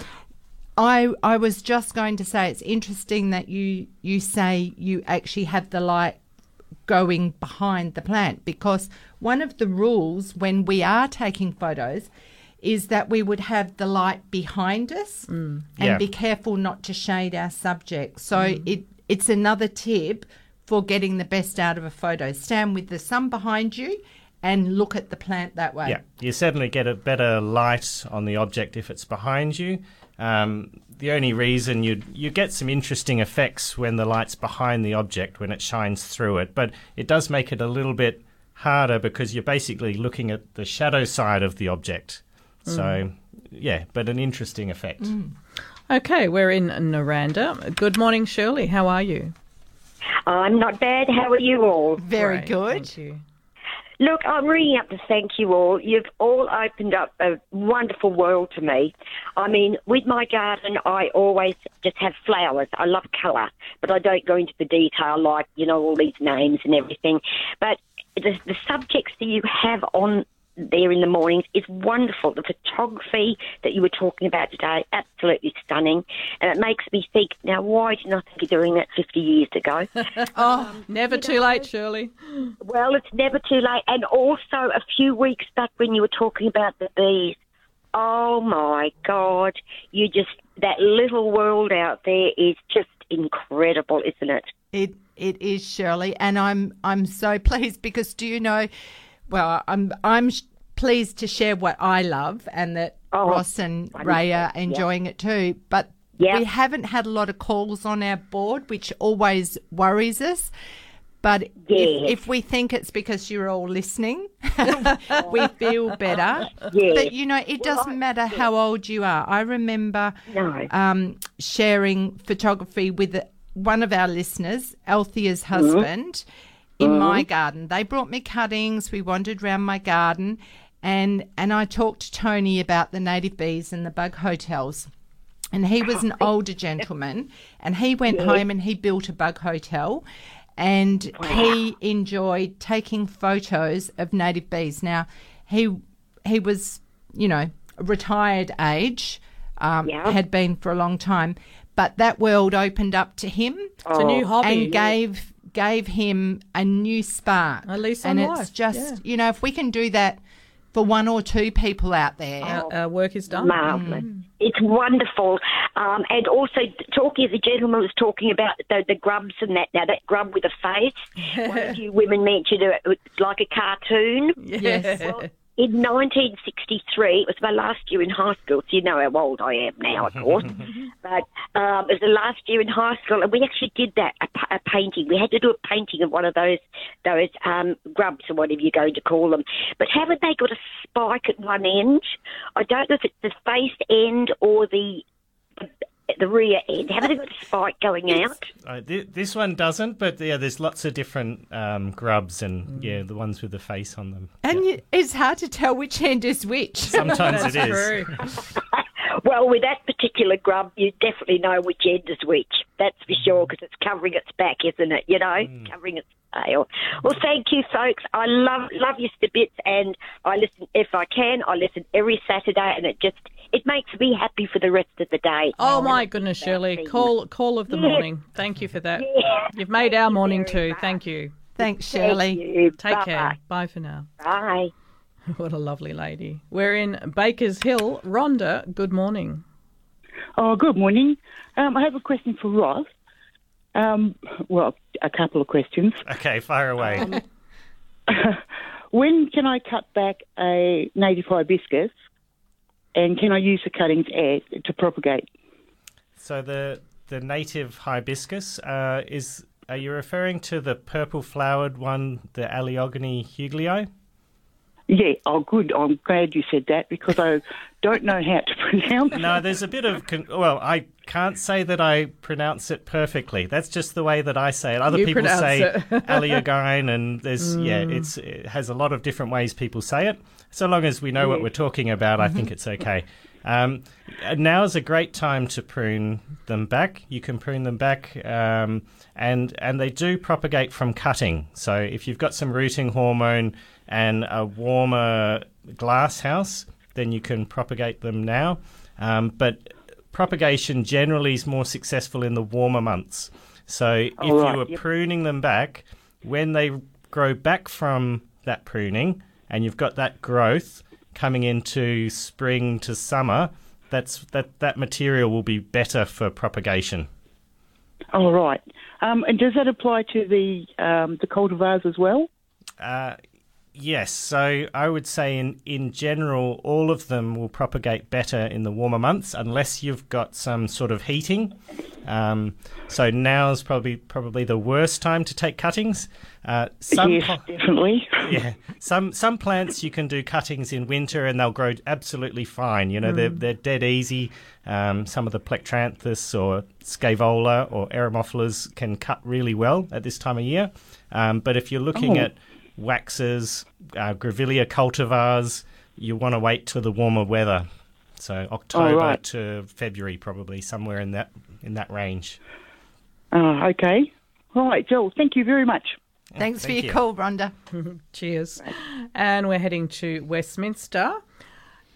I I was just going to say it's interesting that you you say you actually have the light going behind the plant because one of the rules when we are taking photos is that we would have the light behind us and Yeah. be careful not to shade our subject. So it it's another tip for getting the best out of a photo. Stand with the sun behind you and look at the plant that way. Yeah, you certainly get a better light on the object if it's behind you. Um, the only reason you you get some interesting effects when the light's behind the object when it shines through it, but it does make it a little bit harder because you're basically looking at the shadow side of the object. So, yeah, but an interesting effect. Okay, we're in Noranda. Good morning, Shirley. How are you? I'm not bad. How are you all? Very Great, good. Thank you. Look, I'm ringing up to thank you all. You've all opened up a wonderful world to me. I mean, with my garden, I always just have flowers. I love colour, but I don't go into the detail like, you know, all these names and everything. But the, the subjects that you have on there in the mornings is wonderful. The photography that you were talking about today, absolutely stunning. And it makes me think, now, why didn't I think of doing that 50 years ago? Oh, um, never too late, Shirley. Well, it's never too late. And also, a few weeks back when you were talking about the bees, oh my God, you just, that little world out there is just incredible, isn't it? It it is Shirley, and I'm I'm so pleased because do you know? Well, I'm I'm pleased to share what I love, and that Oh, Ross and Ray are enjoying it too. But Yeah. we haven't had a lot of calls on our board, which always worries us. But Yes. if, if we think it's because you're all listening, we feel better. Yes. But you know, it doesn't matter how old you are. I remember No. um, sharing photography with one of our listeners, Althea's Mm-hmm. Husband, in my garden. They brought me cuttings. We wandered around my garden, and and I talked to Tony about the native bees and the bug hotels. And he was an older gentleman, and he went home and he built a bug hotel, and he enjoyed taking photos of native bees. Now, he he was, you know, retired age, um, Yeah. had been for a long time, but that world opened up to him It's a new hobby. and gave gave him a new spark. A lease and on it's life, just yeah. you know if we can do that for one or two people out there. Our, our work is done. Marvellous. It's wonderful. Um, and also, talking as the gentleman was talking about the, the grubs and that. Now, that grub with a face, one of you women mentioned it, it's like a cartoon. Yes. Well, in 1963, it was my last year in high school, so you know how old I am now, of course. but um, it was the last year in high school, and we actually did that a, a painting. We had to do a painting of one of those those um, grubs or whatever you're going to call them. But haven't they got a spike at one end? I don't know if it's the face end or the the rear end. Haven't they got a spike going out? Uh, th- this one doesn't, but yeah, there's lots of different um, grubs and yeah, the ones with the face on them. And you, it's hard to tell which end is which. Sometimes it is. Well, with that particular grub, you definitely know which end is which. That's for sure, because it's covering its back, isn't it? You know, covering its tail. Well, thank you, folks. I love love you to bits, and I listen if I can. I listen every Saturday, and it just it makes me happy for the rest of the day. Oh my goodness, Shirley! Call call of the Yeah. morning. Thank you for that. Yeah. You've made our morning too. much. Thank you. Thanks, Thank Shirley. you. Take Bye-bye. care. Bye for now. Bye. What a lovely lady. We're in Baker's Hill. Rhonda, good morning. Oh, good morning. Um, I have a question for Ross. Um, well, a couple of questions. Okay, fire away. When can I cut back a native hibiscus, and can I use the cuttings as, to propagate? so the the native hibiscus uh, is. Are you referring to the purple flowered one, the Alyogyne huegelii? Yeah, oh, good. I'm glad you said that because I don't know how to pronounce No, there's a bit of. Con- well, I can't say that I pronounce it perfectly. That's just the way that I say it. Other You people say it. Alyogyne, and there's yeah, Mm. it's it has a lot of different ways people say it. So long as we know what we're talking about, I think it's okay. Um, now is a great time to prune them back. You can prune them back, um, and and they do propagate from cutting. So if you've got some rooting hormone and a warmer glass house, then you can propagate them now. Um, but propagation generally is more successful in the warmer months. So if right, you were yep. pruning them back, when they grow back from that pruning and you've got that growth, coming into spring to summer, that's that that material will be better for propagation. All right. Um, and does that apply to the um, the cultivars as well? Uh, yes. So I would say in in general, all of them will propagate better in the warmer months, unless you've got some sort of heating. Um, so is probably probably the worst time to take cuttings. Uh, some yes, definitely. yeah, some some plants you can do cuttings in winter and they'll grow absolutely fine. You know, they're Mm. they're dead easy. Um, some of the Plectranthus or Scaevola or Eremophilas can cut really well at this time of year. Um, but if you're looking Oh. at waxes, uh, Grevillea cultivars, you want to wait till the warmer weather. So October right. to February, probably somewhere in that in that range. Oh, okay. All right, Joel. Thank you very much. Thanks for your you. call, Rhonda. Cheers. And we're heading to Westminster.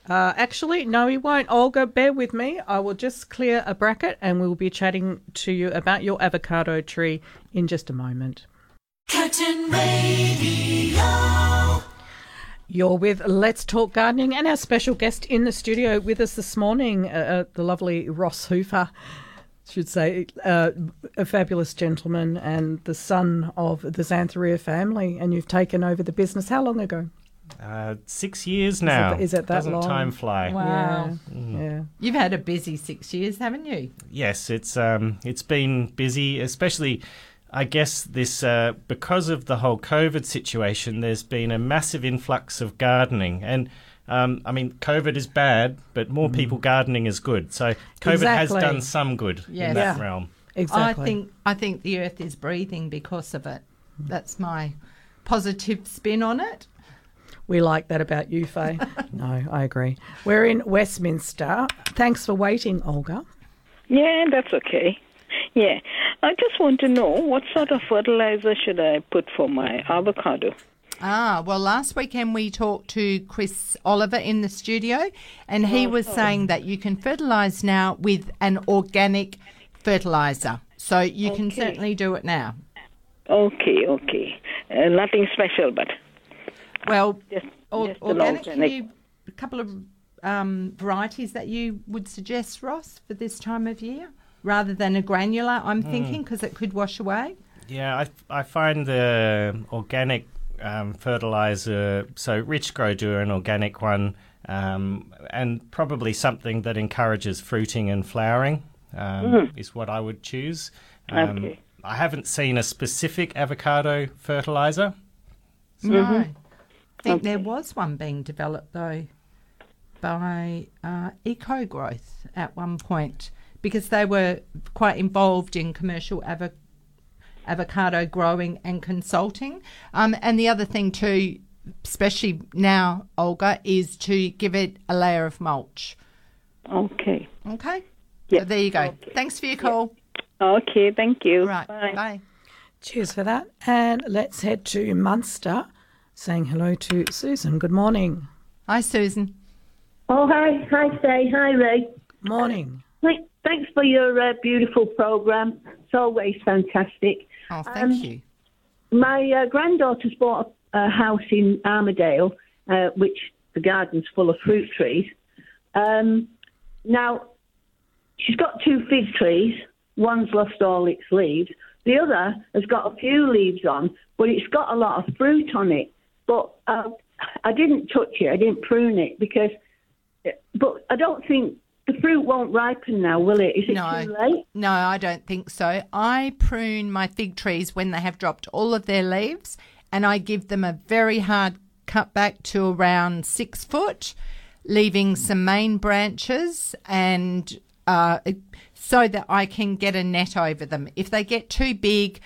Uh, actually, no, we won't. Olga, bear with me. I will just clear a bracket and we'll be chatting to you about your avocado tree in just a moment. Curtin Radio. You're with Let's Talk Gardening and our special guest in the studio with us this morning, uh, uh, the lovely Ross Hooper, should say, uh, a fabulous gentleman and the son of the Zanthorrea family. And you've taken over the business how long ago? Uh, six years now. Is it that Doesn't long? time fly? Wow. Mm. Yeah. You've had a busy six years, haven't you? Yes, it's um, it's been busy, especially. I guess this uh, because of the whole COVID situation. There's been a massive influx of gardening, and um, I mean, COVID is bad, but more people gardening is good. So COVID Exactly. has done some good Yes. in that Yeah. realm. Exactly. I think I think the earth is breathing because of it. That's my positive spin on it. We like that about you, Faye. no, I agree. We're in Westminster. Thanks for waiting, Olga. Yeah, that's okay. Yeah, I just want to know what sort of fertilizer should I put for my avocado? Ah, well, last weekend we talked to Chris Oliver in the studio, and he was saying that you can fertilise now with an organic fertiliser. So you can certainly do it now. Okay, okay. Uh, nothing special, but Well, just, or, just organic, organic. you, a couple of um, varieties that you would suggest, Ross, for this time of year? Rather than a granular, I'm Hmm. thinking, because it could wash away. Yeah, I, I find the organic um, fertilizer, so Richgro do an organic one, um, and probably something that encourages fruiting and flowering um, Mm. is what I would choose. Um, Okay. I haven't seen a specific avocado fertilizer. No. Mm-hmm. I think there was one being developed though by uh, Eco Growth at one point because they were quite involved in commercial avo- avocado growing and consulting. Um, and the other thing too, especially now, Olga, is to give it a layer of mulch. Okay. Okay. So there you go. Thanks for your call. Okay, thank you. Right. Bye. Cheers for that. And let's head to Munster, saying hello to Susan. Good morning. Hi, Susan. Oh, hi, hi, Faye. Hi, Ray. Morning. Thank, thanks for your uh, beautiful program. It's always fantastic. Oh, thank Um, you. My uh, granddaughter's bought a, a house in Armadale, uh, which the garden's full of fruit trees. Um, now, she's got two fig trees. One's lost all its leaves. The other has got a few leaves on, but it's got a lot of fruit on it. But uh, I didn't touch it. I didn't prune it because. But I don't think the fruit won't ripen now, will it? Is it no, too late? No, I don't think so. I prune my fig trees when they have dropped all of their leaves, and I give them a very hard cut back to around six foot, leaving some main branches and uh, so that I can get a net over them. If they get too big,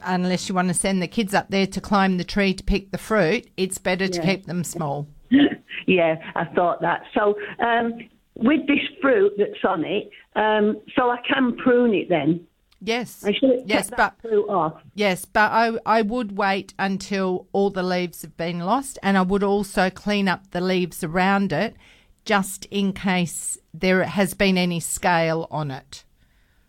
unless you want to send the kids up there to climb the tree to pick the fruit, it's better to keep them small. yeah, I thought that. So um, with this fruit that's on it, um, so I can prune it then. Yes. I should Yes, cut that fruit off. Yes, but I I would wait until all the leaves have been lost, and I would also clean up the leaves around it, just in case there has been any scale on it.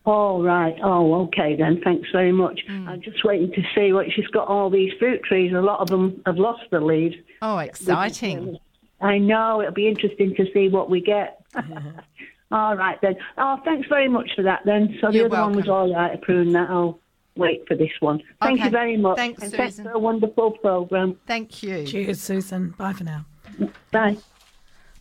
Oh right. Oh okay then. Thanks very much. Mm. I'm just waiting to see what she's got. All these fruit trees. A lot of them have lost the leaves. Oh, exciting! I know it'll be interesting to see what we get. Mm-hmm. all right then. Oh, thanks very much for that then. So the You're other one was all right, a prune that. I'll wait for this one. Thank Okay. you very much. Thanks, and thanks Susan. for a wonderful program. Thank you. Cheers, Susan. Bye for now. Bye.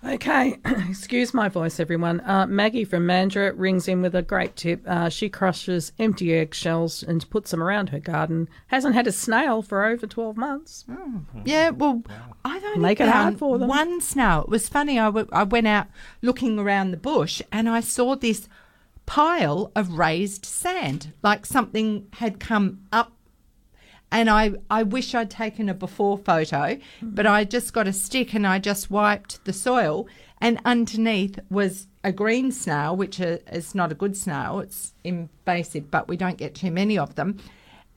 Okay, excuse my voice, everyone. Uh, Maggie from Mandurah rings in with a great tip. Uh, she crushes empty eggshells and puts them around her garden. Hasn't had a snail for over 12 months. Yeah, well, I've only Make it hard for them. one snail. It was funny. I, w- I went out looking around the bush and I saw this pile of raised sand, like something had come up. And I, I wish I'd taken a before photo, but mm-hmm. I just got a stick and I just wiped the soil. And underneath was a green snail, which uh, is not a good snail. It's invasive, but we don't get too many of them.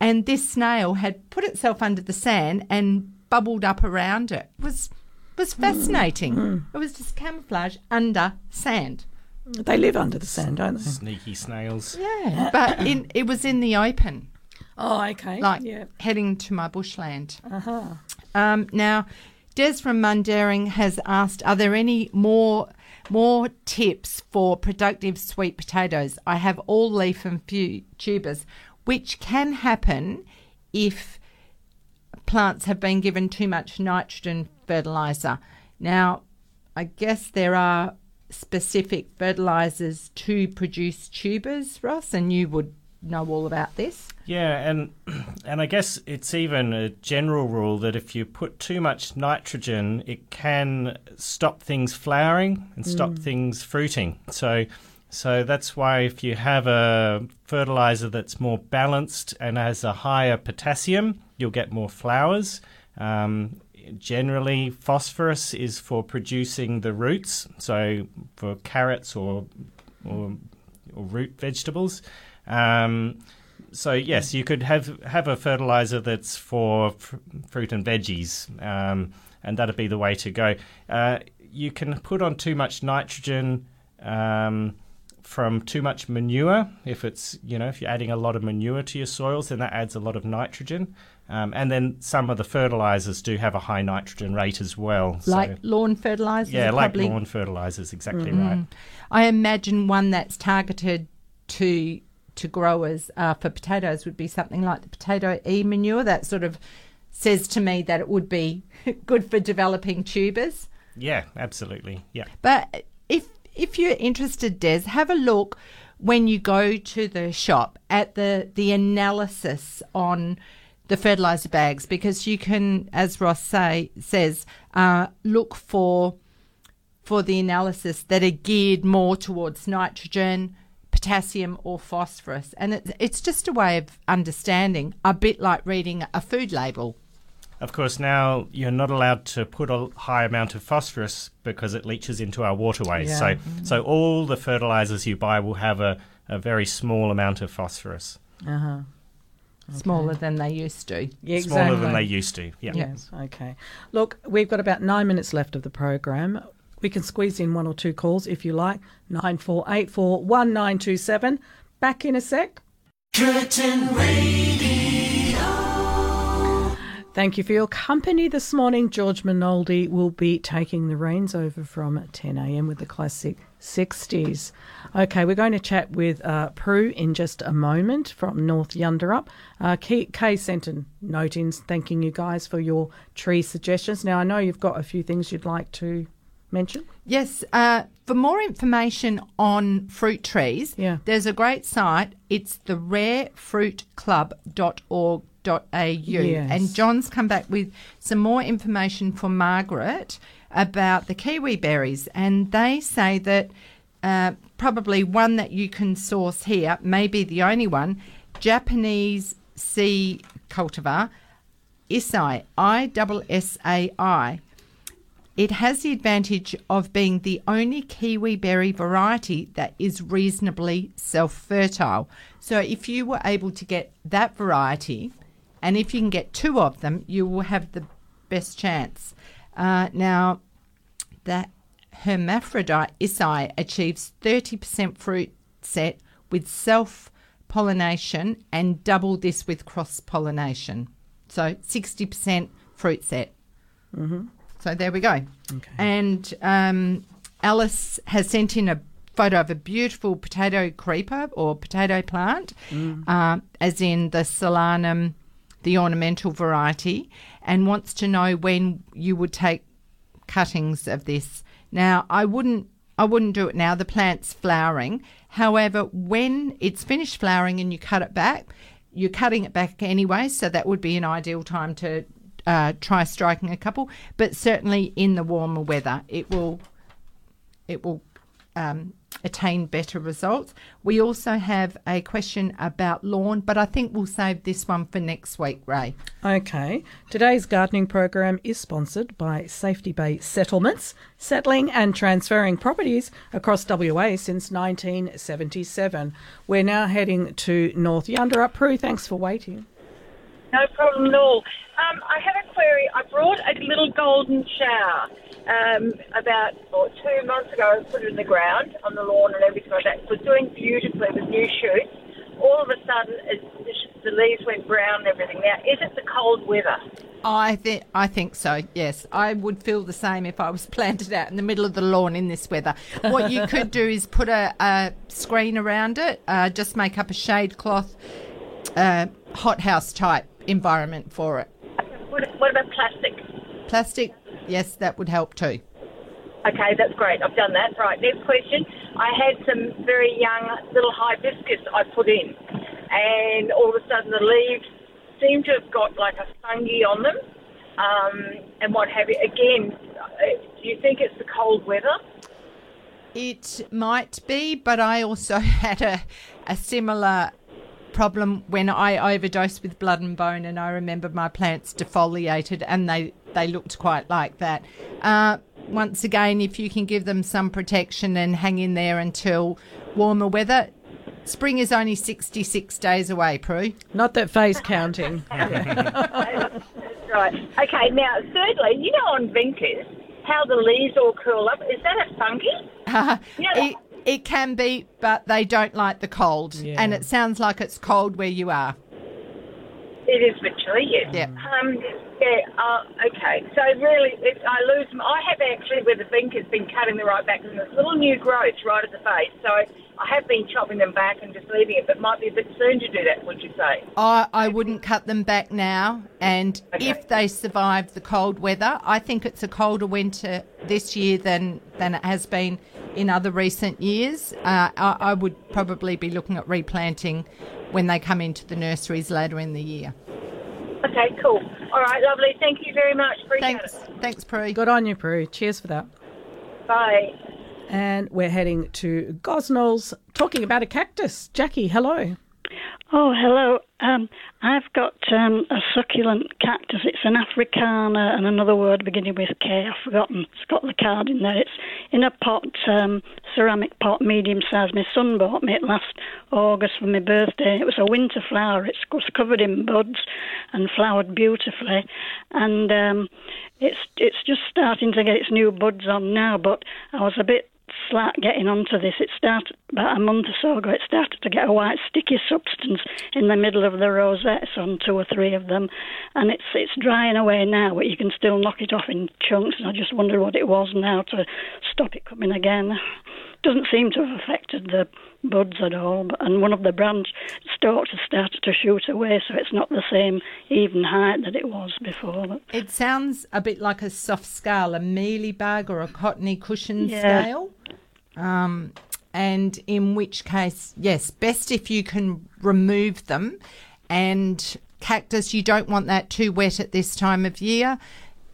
And this snail had put itself under the sand and bubbled up around it. It was was mm. fascinating. Mm. It was just camouflage under sand. They live under the sand, don't they? Sneaky snails. Yeah, but in, it was in the open. Oh, okay. Like yeah. heading to my bushland. Uh-huh. Um, now, Des from Mundaring has asked, are there any more more tips for productive sweet potatoes? I have all leaf and few tubers, which can happen if plants have been given too much nitrogen fertilizer. Now, I guess there are specific fertilizers to produce tubers, Ross, and you would know all about this. Yeah, and and I guess it's even a general rule that if you put too much nitrogen, it can stop things flowering and stop Mm. things fruiting. So so that's why if you have a fertilizer that's more balanced and has a higher potassium, you'll get more flowers. Um, generally, phosphorus is for producing the roots, so for carrots or or, or root vegetables. Um, so yes, you could have have a fertilizer that's for fr- fruit and veggies, um, and that'd be the way to go. Uh, you can put on too much nitrogen um, from too much manure. If it's you know if you're adding a lot of manure to your soils, then that adds a lot of nitrogen. Um, and then some of the fertilizers do have a high nitrogen rate as well. so- Like lawn fertilizers? yeah, like probably- lawn fertilizers, exactly Mm. right. I imagine one that's targeted to to growers uh, for potatoes would be something like the potato e manure. That sort of says to me that it would be good for developing tubers. Yeah, absolutely. Yeah. But if if you're interested, Des, have a look when you go to the shop at the the analysis on the fertilizer bags because you can, as Ross say says, uh, look for for the analysis that are geared more towards nitrogen, potassium, or phosphorus, and it's it's just a way of understanding, a bit like reading a food label. Of course, now you're not allowed to put a high amount of phosphorus because it leaches into our waterways. Yeah. So, Mhm. so all the fertilizers you buy will have a, a very small amount of phosphorus. Uh-huh. Smaller than they used to. Yeah, Smaller than they used to. Yeah. Yes. Okay. Look, we've got about nine minutes left of the program. We can squeeze in one or two calls if you like. Nine four eight four one nine two seven. Back in a sec. Curtin Radio. Thank you for your company this morning. George Minoldi will be taking the reins over from 10 a.m. with the classic 60s. Okay, we're going to chat with uh, Prue in just a moment from North Yunderup. Uh, Kay, Kay sent a note in thanking you guys for your tree suggestions. Now, I know you've got a few things you'd like to mention. Yes, uh, for more information on fruit trees, Yeah. there's a great site. It's the rarefruitclub.org.au. Yes. And John's come back with some more information for Margaret about the kiwi berries. And they say that uh, probably one that you can source here, maybe the only one, Japanese sea cultivar, Issai, I S S A I. It has the advantage of being the only kiwi berry variety that is reasonably self fertile. So, if you were able to get that variety, and if you can get two of them, you will have the best chance. Uh, now, the hermaphrodite Issai achieves 30% fruit set with self pollination and double this with cross pollination. So, 60% fruit set. Mm-hmm. So there we go. And um, Alice has sent in a photo of a beautiful potato creeper or potato plant, Mm. uh, as in the solanum, the ornamental variety, and wants to know when you would take cuttings of this. Now, I wouldn't. I wouldn't do it now. The plant's flowering. However, when it's finished flowering and you cut it back, you're cutting it back anyway, so that would be an ideal time to uh, try striking a couple. But certainly in the warmer weather, it will it will um, attain better results. We also have a question about lawn, but I think we'll save this one for next week, Ray. Okay. Today's gardening program is sponsored by Safety Bay Settlements, settling and transferring properties across WA since 1977. We're now heading to North Yunderup. Prue, thanks for waiting. No problem at all. Um, I have a query. I brought a little golden shower um, about or two months ago. I put it in the ground on the lawn and everything like that. It was doing beautifully with new shoots. All of a sudden, the leaves went brown and everything. Now, is it the cold weather? I think I think so. Yes, I would feel the same if I was planted out in the middle of the lawn in this weather. What you could do is put a, a screen around it. Uh, just make up a shade cloth, uh, hothouse type environment for it. What, what about plastic? Plastic, yes, that would help too. Okay, that's great. I've done that. Right, next question. I had some very young little hibiscus I put in, and all of a sudden the leaves seem to have got like a fungi on them, um, and what have you. Again, do you think it's the cold weather? It might be, but I also had a, a similar problem when I overdosed with blood and bone, and I remember my plants defoliated and they, they looked quite like that. Uh, once again, if you can give them some protection and hang in there until warmer weather, spring is only 66 days away, Prue. Not that phase counting. That's right. Okay, now, thirdly, you know on Vincas, how the leaves all curl up. Is that a fungi? Uh, Yeah. it, it can be, but they don't like the cold. And it sounds like it's cold where you are. It is literally, yes. Yeah. Um, yeah, uh, okay. So really, it, I lose them. I have actually, where the bink has been cutting the right back, and there's little new growth right at the base. So I have been chopping them back and just leaving it, but might be a bit soon to do that, would you say? I, I wouldn't cut them back now. And if they survive the cold weather, I think it's a colder winter this year than, than it has been in other recent years. Uh, I, I would probably be looking at replanting when they come into the nurseries later in the year. Okay, cool. All right, lovely. Thank you very much. Appreciate Thanks. it. Thanks, Prue. Good on you, Prue. Cheers for that. Bye. And we're heading to Gosnells talking about a cactus. Jackie, hello. Oh, hello. Um, I've got um, a succulent cactus. It's an Africana and another word beginning with K. I've forgotten. It's got the card in there. It's in a pot, um, ceramic pot, medium size. My son bought me it last August for my birthday. It was a winter flower. It's was covered in buds and flowered beautifully. And um, it's it's just starting to get its new buds on now. But I was a bit slack getting onto this. It started about a month or so ago. It started to get a white sticky substance in the middle of the rosettes on two or three of them, and it's it's drying away now. But you can still knock it off in chunks. And I just wondered what it was now to stop it coming again. Doesn't seem to have affected the buds at all. But, and one of the branch stalks has started to shoot away, so it's not the same even height that it was before. But It sounds a bit like a soft scale, a mealy bug or a cottony cushion Yeah. scale. Um, and in which case, yes, best if you can remove them. And cactus, you don't want that too wet at this time of year.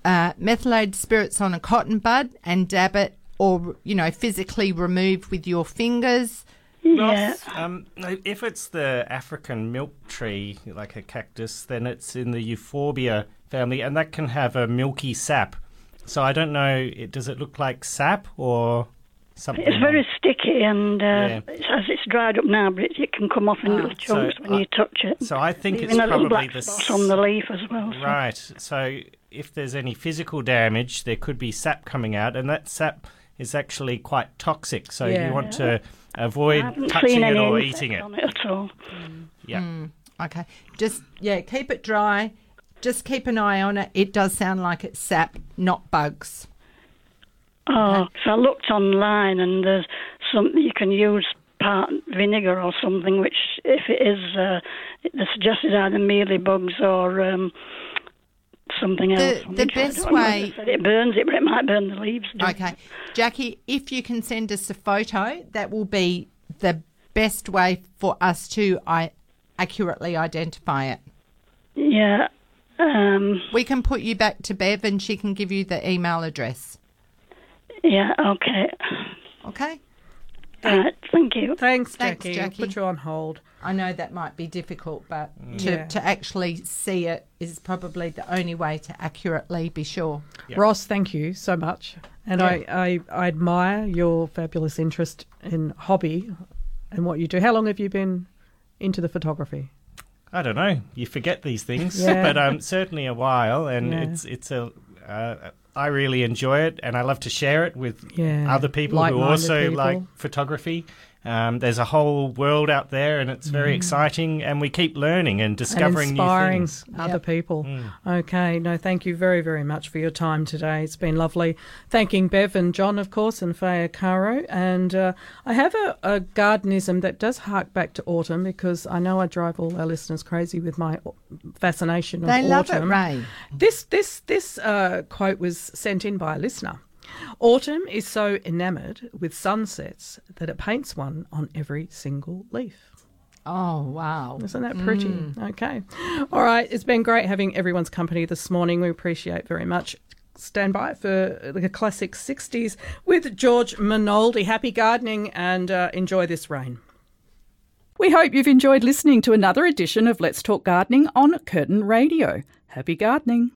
Uh, methylated spirits on a cotton bud and dab it, or you know, physically remove with your fingers. Ross, um, if it's the African milk tree, like a cactus, then it's in the Euphorbia family, and that can have a milky sap. So I don't know, it, does it look like sap or something? It's very sticky, and uh, Yeah. it's, as it's dried up now, but it, it can come off in little chunks so when I- you touch it. so I think Leaving it's a little probably black the spot on the leaf as well. so- Right. So if there's any physical damage, there could be sap coming out, and that sap is actually quite toxic. So Yeah. you want to avoid I haven't touching seen it any or insects eating it. on it at all. Yeah. Mm, okay. Just yeah, keep it dry. just keep an eye on it. It does sound like it's sap, not bugs. Oh, so I looked online and there's something you can use part vinegar or something, which if it is, uh, they suggested either mealy bugs or um, something else. The, the best way. It burns it, but it might burn the leaves. Okay. Jackie, if you can send us a photo, that will be the best way for us to I, accurately identify it. Yeah. Um, we can put you back to Bev and she can give you the email address. Yeah, okay. Okay. Right, thank you. Thanks, Thanks, Jackie. Jackie. Put you on hold. I know that might be difficult, but to, Yeah. to actually see it is probably the only way to accurately be sure. Ross, thank you so much. And Yeah. I, I, I admire your fabulous interest in hobby and what you do. How long have you been into the photography? I don't know. You forget these things, Yeah. but um, certainly a while, and Yeah. it's it's a. Uh, I really enjoy it, and I love to share it with Yeah. other people who also people. like photography. Um, there's a whole world out there, and it's very Mm. exciting, and we keep learning and and discovering inspiring new things. other people. Mm. Okay, no, thank you very, very much for your time today. It's been lovely. Thanking Bev and John, of course, and Faye Caro. And uh, I have a, a gardenism that does hark back to autumn because I know I drive all our listeners crazy with my au- fascination of They love it, autumn. Ray. This this this uh, quote was sent in by a listener. Autumn is so enamoured with sunsets that it paints one on every single leaf. Oh, wow. Isn't that pretty? Mm. Okay. All right. It's been great having everyone's company this morning. We appreciate very much. Stand by for the classic 60s with George Minoldi. Happy gardening and uh, enjoy this rain. We hope you've enjoyed listening to another edition of Let's Talk Gardening on Curtin Radio. Happy gardening.